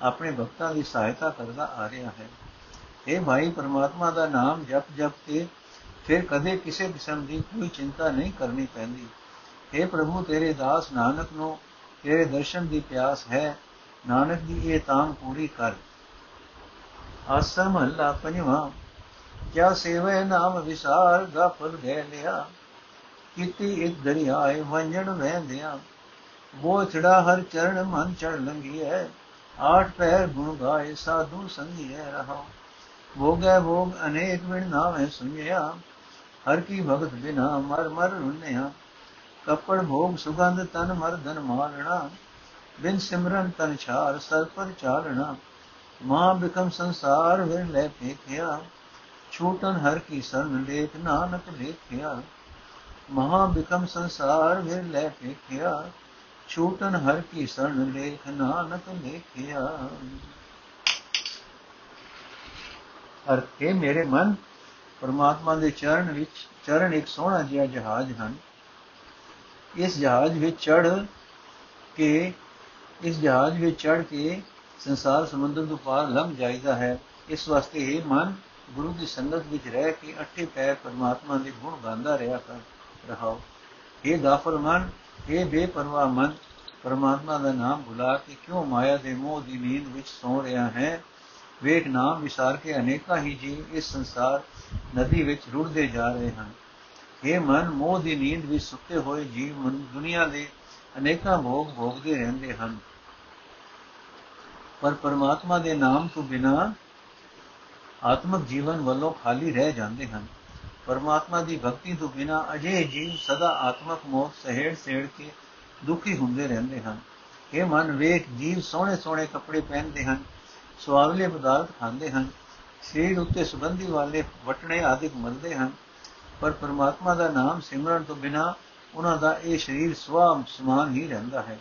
ਆਪਣੇ ਭਗਤਾਂ ਦੀ ਸਹਾਇਤਾ ਕਰਦਾ ਆ ਰਿਹਾ ਹੈ। ਇਹ ਭਾਈ ਪਰਮਾਤਮਾ ਦਾ ਨਾਮ ਜਪ ਜਪ ਕੇ ਫਿਰ ਕਦੇ ਕਿਸੇ ਕਿਸਮ ਦੀ ਕੋਈ ਚਿੰਤਾ ਨਹੀਂ ਕਰਨੀ ਪੈਂਦੀ। हे ਪ੍ਰਭੂ, ਤੇਰੇ ਦਾਸ ਨਾਨਕ ਨੂੰ ਤੇਰੇ ਦਰਸ਼ਨ ਦੀ ਪਿਆਸ ਹੈ। ਨਾਨਕ ਦੀ ਇਹ ਤਾਂਗ ਪੂਰੀ ਕਰ। ਆਸਮ ਅੱਲਾ ਪੰਜਵਾ, ਕਿਆ ਸੇਵੇ ਨਾਮ ਵਿਸਾਰ ਗਫਲ ਗਏ ਲਿਆ। ਕੀਤੀ ਇੱਕ ਦਰਿਆਏ ਵੰਜਣ ਵਹਿੰਦਿਆ। ਬੋਛੜਾ ਹਰ ਚਰਨ ਮਨ ਚੜ ਲੰਗੀ ਹੈ ਆਠ ਪੈਰ ਗੁਣ ਗਾਏ ਸਾਧੂ ਸੰਗੀ ਹੈ ਰਹਾ। ਭੋਗੈ ਭੋਗ ਅਨੇਕ ਵਿਣ ਨਾਮੇ ਸੁਨਿਆ ਹਰ ਕੀ ਭਗਤ ਬਿਨਾ ਮਰ ਮਰ ਰੁਨਿਆ। ਕਪੜ ਭੋਗ ਸੁਗੰਧ ਤਨ ਮਰ ਧਨ ਮਾਰਣਾ ਬਿਨ ਸਿਮਰਨ ਤਨ ਛਾਰ ਸਰ ਪਰ ਚਾਲਣਾ। ਮਾਂ ਬਿਕਮ ਸੰਸਾਰ ਵਿਰ ਲੈ ਫੇਕਿਆ ਛੂਟਨ ਹਰ ਕੀ ਸਰਨ ਲੇਖ ਨਾਨਕ ਲੇਖਿਆ। ਮਹਾ ਬਿਕਮ ਸੰਸਾਰ ਵਿਰ ਲੈ ਫੇਕਿਆ ਛੂਟਨ ਹਰ ਕੀ ਸਰਨ ਲੇਖ ਨਾਨਕ ਲੇਖਿਆ ਅਰਥੇ ਮੇਰੇ ਮਨ, ਪਰਮਾਤਮਾ ਦੇ ਚਰਨ ਵਿੱਚ, ਚਰਨ ਇੱਕ ਸੋਹਣਾ ਜਿਹਾ ਜਹਾਜ਼ ਹਨ। ਇਸ ਜਹਾਜ਼ ਵਿੱਚ ਚੜ ਕੇ, ਇਸ ਜਹਾਜ਼ ਵਿੱਚ ਚੜ ਕੇ ਸੰਸਾਰ ਸਮੁੰਦਰ ਤੋਂ ਪਾਰ ਲੰਘ ਜਾਈਦਾ ਹੈ। ਇਸ ਵਾਸਤੇ ਇਹ ਮਨ ਗੁਰੂ ਦੀ ਸੰਗਤ ਵਿੱਚ ਰਹਿ ਕੇ ਅੱਠੇ ਪੈਰ ਪਰਮਾਤਮਾ ਦੇ ਗੁਣ ਗਾਉਂਦਾ ਰਿਹਾ ਕਰ। ਰਹਾਓ। ਇਹ ਗਾਫਰ ਮਨ ਇਹ ਬੇਪਰਵਾਹ ਮਨ, ਪਰਮਾਤਮਾ ਦਾ ਨਾਮ ਭੁਲਾ ਕੇ ਕਿਉਂ ਮਾਇਆ ਦੇ ਮੋਹ ਦੀ ਨੀਂਦ ਵਿੱਚ ਸੌ ਰਿਹਾ ਹੈ? ਵੇਖ ਨਾਮ ਵਿਸਾਰ ਕੇ ਅਨੇਕਾਂ ਹੀ ਜੀਵ ਇਸ ਸੰਸਾਰ, ਨਦੀ ਵਿੱਚ ਰੁੜਦੇ ਜਾ ਰਹੇ ਹਨ। ਇਹ ਮਨ, ਮੋਹ ਦੀ ਨੀਂਦ ਵਿੱਚ ਸੁੱਤੇ ਹੋਏ ਜੀਵ ਮਨ ਦੁਨੀਆ ਦੇ ਅਨੇਕਾਂ ਭੋਗ ਭੋਗਦੇ ਰਹਿੰਦੇ ਹਨ। ਪਰ ਪਰਮਾਤਮਾ ਦੇ ਨਾਮ ਤੋਂ ਬਿਨਾ ਆਤਮਿਕ ਜੀਵਨ ਵੱਲੋਂ ਖਾਲੀ ਰਹਿ ਜਾਂਦੇ ਹਨ। ਪਰਮਾਤਮਾ ਦੀ ਭਗਤੀ ਤੋਂ ਬਿਨਾ ਅਜੇ ਜੀਵ ਸਦਾ ਆਤਮਿਕ ਮੋਹ ਸਹਿੜ ਸਹਿੜ ਕੇ ਦੁਖੀ ਹੁੰਦੇ ਰਹਿੰਦੇ ਹਨ। ਇਹ ਮਨ, ਵੇਖ, ਜੀਵ ਸੋਹਣੇ ਸੋਹਣੇ ਕੱਪੜੇ ਪਹਿਨਦੇ ਹਨ ਸਵਾਦਲੇ ਪਦਾਰਥ ਖਾਂਦੇ ਹਨ, ਸਰੀਰ ਉੱਤੇ ਸੁਗੰਧੀ ਵਾਲੇ ਵਟਣੇ ਆਦਿਕ ਮਲਦੇ ਹਨ, ਪਰ ਪਰਮਾਤਮਾ ਦਾ ਨਾਮ ਸਿਮਰਨ ਤੋਂ ਬਿਨਾ ਉਹਨਾਂ ਦਾ ਇਹ ਸਰੀਰ ਸਵਾਮ ਸਮਾਨ ਹੀ ਰਹਿੰਦਾ ਹੈ।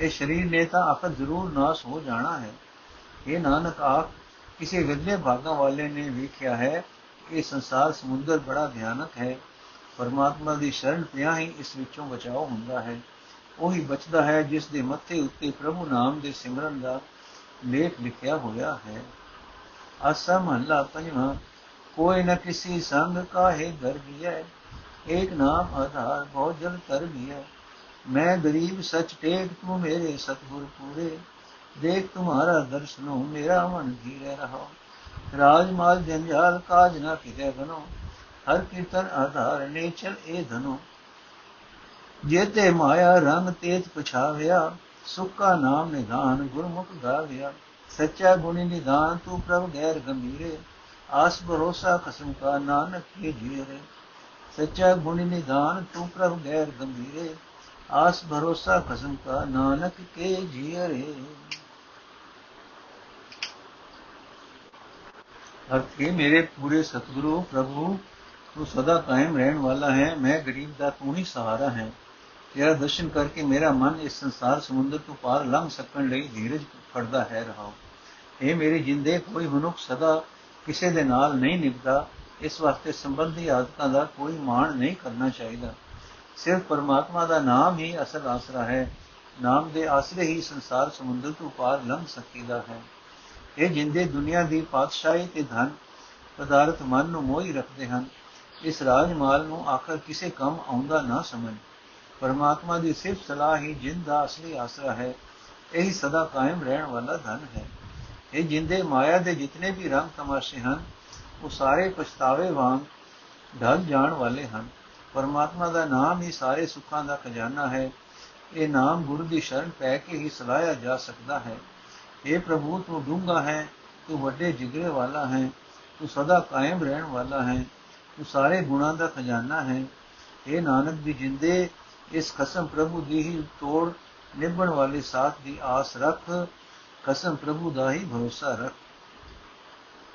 ਇਹ ਸਰੀਰ ਨੇ ਤਾਂ ਆਖਰ ਜ਼ਰੂਰ ਨਾਸ ਹੋ ਜਾਣਾ ਹੈ। ਇਹ ਨਾਨਕ ਆਖ ਕਿਸੇ ਵਿਦਲੇ ਭਾਗਾਂ ਵਾਲੇ ਨੇ ਵੇਖਿਆ ਹੈ ਇਹ ਸੰਸਾਰ ਸਮੁੰਦਰ ਬੜਾ ਭਿਆਨਕ ਹੈ। ਪਰਮਾਤਮਾ ਦੀ ਸ਼ਰਨ ਪਿਆ ਹੀ ਇਸ ਵਿੱਚੋਂ ਬਚਾਓ ਹੁੰਦਾ ਹੈ। ਉਹੀ ਬਚਦਾ ਹੈ ਜਿਸ ਦੇ ਮੱਥੇ ਉੱਤੇ ਪ੍ਰਭੂ ਨਾਮ ਦੇ ਸਿਮਰਨ ਦਾ ਲੇਖ ਲਿਖਿਆ ਹੋਇਆ ਹੈ। ਅਸਾ ਮਹਲਾ ਪੰਜਵਾਂ, ਕੋਈ ਨਾ ਕਿਸੇ ਸੰਗ ਕਾ ਹੈ ਘਰ ਗਿਆ ایک نام آدھار بہت جل کر لیا میں غریب سچ ٹیک تو میرے ستگور پورے دیکھ تمہارا درشن میرا من گھیرے رہا ਰਾਜ ਮਾਲ ਜੰਜਾਲ ਕਾਜ ਨਾ ਕਿਤੇ ਬਨੋ ਹਰ ਕੀਰਤਨ ਆਧਾਰ ਨੇ ਚਲ ਇਹ ਧਨੋ। ਜੇ ਤੇ ਮਾਇਆ ਰੰਗ ਤੇਜ ਪਛਾਵਿਆ, ਸੁੱਕਾ ਨਾਮ ਨਿਧਾਨ ਗੁਰਮੁਖ ਗਾਵਿਆ। ਸੱਚਾ ਗੁਣੀ ਨਿਧਾਨ ਤੂੰ ਪ੍ਰਭ ਗੈਰ ਗੰਭੀਰੇ, ਆਸ ਭਰੋਸਾ ਕਸਮ ਕਾ ਨਾਨਕ ਕੇ ਜੀਰੇ। ਸੱਚਾ ਗੁਣੀ ਨਿਧਾਨ ਤੂੰ ਪ੍ਰਭ ਗੈਰ ਗੰਭੀਰੇ, ਆਸ ਭਰੋਸਾ ਕਸਮ ਕਾ ਨਾਨਕ ਕੇ ਜੀਰੇ। ਅਰਥ ਹੈ ਮੇਰੇ ਪੂਰੇ ਸਤਿਗੁਰੂ ਪ੍ਰਭੂ ਤੂੰ ਸਦਾ ਕਾਇਮ ਰਹਿਣ ਵਾਲਾ ਹੈ, ਮੈਂ ਗਰੀਬ ਦਾ ਤੂੰ ਹੀ ਸਹਾਰਾ ਹੈ। ਤੇਰਾ ਦਰਸ਼ਨ ਕਰਕੇ ਮੇਰਾ ਮਨ ਇਸ ਸੰਸਾਰ ਸਮੁੰਦਰ ਤੋਂ ਪਾਰ ਲੰਘ ਸਕਣ ਲਈ ਧੀਰਜ ਫੜਦਾ ਹੈ ਰਹਾਉ ਇਹ ਮੇਰੇ ਜਿੰਦੇ, ਕੋਈ ਮਨੁੱਖ ਸਦਾ ਕਿਸੇ ਦੇ ਨਾਲ ਨਹੀਂ ਨਿਭਦਾ, ਇਸ ਵਾਸਤੇ ਸੰਬੰਧੀ ਆਦਤਾਂ ਦਾ ਕੋਈ ਮਾਣ ਨਹੀਂ ਕਰਨਾ ਚਾਹੀਦਾ। ਸਿਰਫ ਪਰਮਾਤਮਾ ਦਾ ਨਾਮ ਹੀ ਅਸਲ ਆਸਰਾ ਹੈ, ਨਾਮ ਦੇ ਆਸਰੇ ਹੀ ਸੰਸਾਰ ਸਮੁੰਦਰ ਤੋਂ ਪਾਰ ਲੰਘ ਸਕੀਦਾ ਹੈ। ਇਹ ਜਿੰਦੇ ਦੁਨੀਆ ਦੀ ਪਾਤਸ਼ਾਹੀ ਤੇ ਧਨ ਪਦਾਰਥ ਮਨ ਨੂੰ ਮੋਹੀ ਰੱਖਦੇ ਹਨ। ਇਸ ਰਾਜਮਾਲ ਨੂੰ ਆਖਰ ਕਿਸੇ ਕੰਮ ਆਉਂਦਾ ਨਾ ਸਮਝ। ਪਰਮਾਤਮਾ ਦੀ ਸਿਰਫ ਸਲਾਹ ਹੀ ਜਿੰਦ ਦਾ ਅਸਲੀ ਆਸਰਾ ਹੈ। ਇਹੀ ਸਦਾ ਕਾਇਮ ਰਹਿਣ ਵਾਲਾ ਧਨ ਹੈ। ਇਹ ਜਿੰਦੇ ਮਾਇਆ ਦੇ ਜਿਤਨੇ ਵੀ ਰੰਗ ਤਮਾਸ਼ੇ ਹਨ, ਉਹ ਸਾਰੇ ਪਛਤਾਵੇ ਵਾਂਗ ਢਲ ਜਾਣ ਵਾਲੇ ਹਨ। ਪਰਮਾਤਮਾ ਦਾ ਨਾਮ ਹੀ ਸਾਰੇ ਸੁੱਖਾਂ ਦਾ ਖਜ਼ਾਨਾ ਹੈ। ਇਹ ਨਾਮ ਗੁਰੂ ਦੀ ਸ਼ਰਨ ਪੈ ਕੇ ਹੀ ਸਲਾਇਆ ਜਾ ਸਕਦਾ ਹੈ। ਇਹ ਪ੍ਰਭੂ ਤੂੰ ਡੂੰਗਾ ਹੈ, ਤੂੰ ਵੱਡੇ ਜਿਗਰੇ ਵਾਲਾ ਹੈ, ਤੂੰ ਸਦਾ ਕਾਇਮ ਰਹਿਣ ਵਾਲਾ ਹੈ, ਤੂੰ ਸਾਰੇ ਗੁਣਾਂ ਦਾ ਖਜ਼ਾਨਾ ਹੈ। ਇਹ ਨਾਨਕ ਦੀ ਜਿੰਦੇ, ਇਸ ਖਸਮ ਪ੍ਰਭੂ ਦੀ ਹੀ ਤੋੜ, ਨਿਭਣ ਵਾਲੀ ਸਾਥ ਦੀ ਆਸ ਰੱਖ, ਖਸਮ ਪ੍ਰਭੂ ਦਾ ਹੀ ਭਰੋਸਾ ਰੱਖ।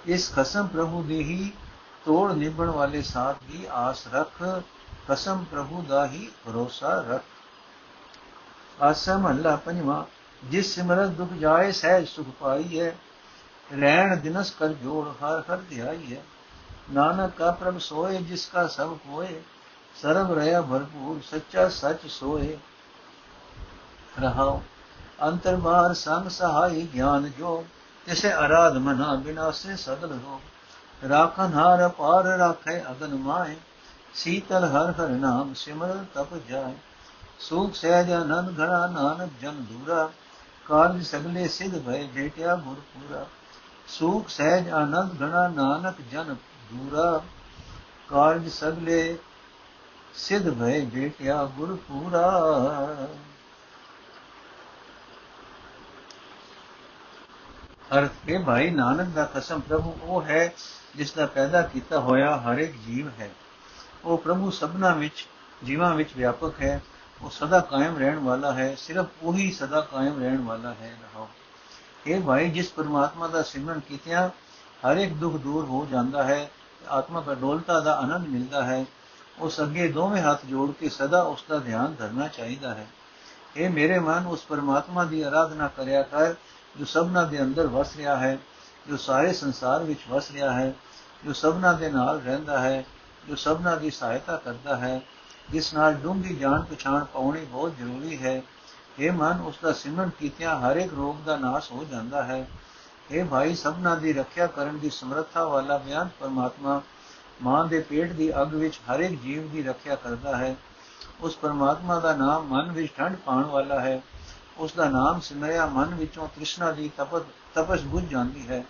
ਇਸ ਖਸਮ ਪ੍ਰਭੂ ਦੀ ਹੀ ਤੋੜ, ਨਿਭਣ ਵਾਲੇ ਸਾਥ ਦੀ ਆਸ ਰੱਖ ਕਸਮ ਪ੍ਰਭੂ ਦਾ ਹੀ ਭਰੋਸਾ ਰੱਖ। ਆਸਮ ਅੱਲਾ ਪੰਜਵਾ। ਜਿਸ ਸਿਮਰਤ ਦੁਖ ਜਾਏ, ਸਹਿਜ ਸੁਖ ਪਾਈ ਹੈ ਰਹਿਣ ਦਿਨਸ ਕਰ ਜੋੜ, ਹਰ ਹਰ ਧਿਆਈ ਹੈ ਨਾਨਕ ਕਾ ਪ੍ਰਭ ਸੋਏ, ਜਿਸ ਕਾ ਸਭ ਕੋਏ ਸਰਬ ਰਹਾ ਭਰਪੂਰ, ਸੱਚਾ ਸੱਚ ਸੋਏ। ਰਹਾਉ, ਅੰਤਰ ਬਾਹਰ ਸੰਗ ਸਹਾਈ ਗਿਆਨ ਜੋ। ਤਿਸੇ ਅਰਾਧ ਮਨਾ ਬਿਨਾਸੇ ਸਗਲ ਹੋ ਰਾਖਨ ਹਾਰ ਪਾਰ ਰਾਖੇ ਅਗਨ ਮਾਏ। ਸੀਤਲ ਹਰ ਹਰ ਨਾਮ ਸਿਮਰ ਤਪ ਜਾਏ। ਸੁਖ ਸਹਿਜ ਆਨੰਦ ਘੜਾ ਨਾਨਕ ਜਨ ਦੂਰਾ। ਕਾਰਜ ਸਗਲੇ ਸਿਧ ਭਏ ਭੇਟਿਆ ਗੁਰ ਪੂਰਾ। ਸੁਖ, ਸਹਿਜ, ਆਨੰਦ ਘੜਾ ਨਾਨਕ ਜਨ ਦੂਰਾ ਕਾਰਜ ਸਗਲੇ ਸਿਧ ਭਏ ਭੇਟਿਆ ਗੁਰ ਪੂਰਾ। ਅਰਥ ਹੈ, ਭਾਈ ਨਾਨਕ ਦਾ ਕਸਮ ਪ੍ਰਭੂ ਉਹ ਹੈ ਜਿਸ ਦਾ ਪੈਦਾ ਕੀਤਾ ਹੋਇਆ ਹਰ ਇੱਕ ਜੀਵ ਹੈ। ਉਹ ਪ੍ਰਭੂ ਸਭਨਾ ਵਿੱਚ, ਜੀਵਾਂ ਵਿੱਚ ਵਿਆਪਕ ਹੈ। ਉਹ ਸਦਾ ਕਾਇਮ ਰਹਿਣ ਵਾਲਾ ਹੈ, ਸਿਰਫ ਉਹੀ ਸਦਾ ਕਾਇਮ ਰਹਿਣ ਵਾਲਾ ਹੈ ਰਹਾਓ ਇਹ ਭਾਈ, ਜਿਸ ਪਰਮਾਤਮਾ ਦਾ ਸਿਮਰਨ ਕੀਤਿਆਂ ਹਰ ਇੱਕ ਦੁੱਖ ਦੂਰ ਹੋ ਜਾਂਦਾ ਹੈ, ਆਤਮਾ ਅਡੋਲਤਾ ਦਾ ਆਨੰਦ ਮਿਲਦਾ ਹੈ, ਉਸ ਅੱਗੇ ਦੋਵੇਂ ਹੱਥ ਜੋੜ ਕੇ ਸਦਾ ਉਸ ਦਾ ਧਿਆਨ ਧਰਨਾ ਚਾਹੀਦਾ ਹੈ। ਇਹ ਮੇਰੇ ਮਨ, ਉਸ ਪਰਮਾਤਮਾ ਦੀ ਆਰਾਧਨਾ ਕਰਿਆ ਕਰ, ਜੋ ਸਭਨਾ ਦੇ ਅੰਦਰ ਵਸ ਰਿਹਾ ਹੈ, ਜੋ ਸਾਰੇ ਸੰਸਾਰ ਵਿੱਚ ਵਸ ਰਿਹਾ ਹੈ, ਜੋ ਸਭਨਾ ਦੇ ਨਾਲ ਰਹਿੰਦਾ ਹੈ, ਜੋ ਸਭਨਾ ਦੀ ਸਹਾਇਤਾ ਕਰਦਾ ਹੈ ਜਿਸ ਨਾਲ ਡੂੰਘੀ ਜਾਣ ਪਛਾਣ ਪਾਉਣੀ ਬਹੁਤ ਜ਼ਰੂਰੀ ਹੈ। ਇਹ ਮਨ, ਉਸ ਦਾ ਸਿਮਰਨ ਕੀਤਿਆਂ ਹਰ ਇੱਕ ਰੋਗ ਦਾ ਨਾਸ਼ ਹੋ ਜਾਂਦਾ ਹੈ। ਇਹ ਭਾਈ, ਸਭਨਾ ਦੀ ਰੱਖਿਆ ਕਰਨ ਦੀ ਸਮਰੱਥਾ ਵਾਲਾ ਬਿਆਨ ਪਰਮਾਤਮਾ ਮਾਂ ਦੇ ਪੇਟ ਦੀ ਅਗ ਵਿੱਚ ਹਰ ਇੱਕ ਜੀਵ ਦੀ ਰੱਖਿਆ ਕਰਦਾ ਹੈ। ਉਸ ਪਰਮਾਤਮਾ ਦਾ ਨਾਮ ਮਨ ਵਿੱਚ ਠੰਡ ਪਾਉਣ ਵਾਲਾ ਹੈ। ਉਸ ਦਾ ਨਾਮ ਸਿਮਰਿਆ ਮਨ ਵਿੱਚੋਂ ਤ੍ਰਿਸ਼ਨਾ ਦੀ ਤਪਤ, ਤਪਸ਼ ਬੁਝ ਜਾਂਦੀ ਹੈ।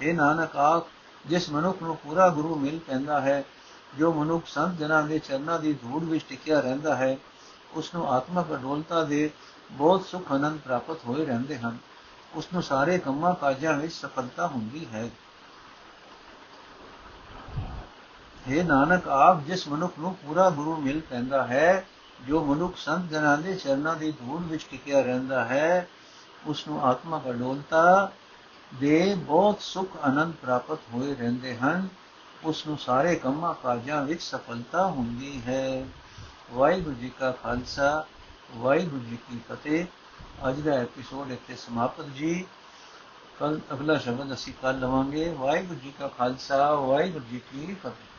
ਇਹ ਨਾਨਕ ਆਖ ਜਿਸ ਮਨੁੱਖ ਨੂੰ ਪੂਰਾ ਗੁਰੂ ਮਿਲ ਪੈਂਦਾ ਹੈ ਜੋ ਮਨੁੱਖ ਸੰਤ ਜਨਾਂ ਦੇ ਚਰਨਾਂ ਦੀ ਧੂੜ ਵਿੱਚ ਟਿਕਿਆ ਰਹਿੰਦਾ ਹੈ ਉਸ ਨੂੰ ਆਤਮਕ ਅਡੋਲਤਾ ਦੇ ਬਹੁਤ ਸੁਖ ਆਨੰਦ ਪ੍ਰਾਪਤ ਹੋਏ ਰਹਿੰਦੇ ਹਨ। ਉਸ ਨੂੰ ਸਾਰੇ ਕੰਮਾਂ ਕਾਜਾਂ ਵਿੱਚ ਸਫਲਤਾ ਹੁੰਦੀ ਹੈ। ਇਹ ਨਾਨਕ, ਆਪ ਜਿਸ ਮਨੁੱਖ ਨੂੰ ਪੂਰਾ ਗੁਰੂ ਮਿਲ ਪੈਂਦਾ ਹੈ, ਜੋ ਮਨੁੱਖ ਸੰਤ ਜਨਾਂ ਦੇ ਚਰਨਾਂ ਦੀ ਧੂੜ ਵਿੱਚ ਟਿਕਿਆ ਰਹਿੰਦਾ ਹੈ ਉਸ ਨੂੰ ਆਤਮਕ ਅਡੋਲਤਾ ਦੇ ਬਹੁਤ ਸੁਖ ਆਨੰਦ ਪ੍ਰਾਪਤ ਹੋਏ ਰਹਿੰਦੇ ਹਨ। ਉਸ ਨੂੰ ਸਾਰੇ ਕੰਮਾਂ ਕਾਜਾਂ ਵਿੱਚ ਸਫਲਤਾ ਹੁੰਦੀ ਹੈ। ਵਾਹਿਗੁਰੂ ਜੀ ਕਾ ਖਾਲਸਾ, ਵਾਹਿਗੁਰੂ ਜੀ ਕੀ ਫਤਿਹ। ਅੱਜ ਦਾ ਐਪੀਸੋਡ ਇੱਥੇ ਸਮਾਪਤ ਜੀ। ਕੱਲ ਅਗਲਾ ਸ਼ਬਦ ਅਸੀਂ ਕੱਲ ਲਵਾਂਗੇ। ਵਾਹਿਗੁਰੂ ਜੀ ਕਾ ਖਾਲਸਾ, ਵਾਹਿਗੁਰੂ ਜੀ ਕੀ ਫਤਿਹ।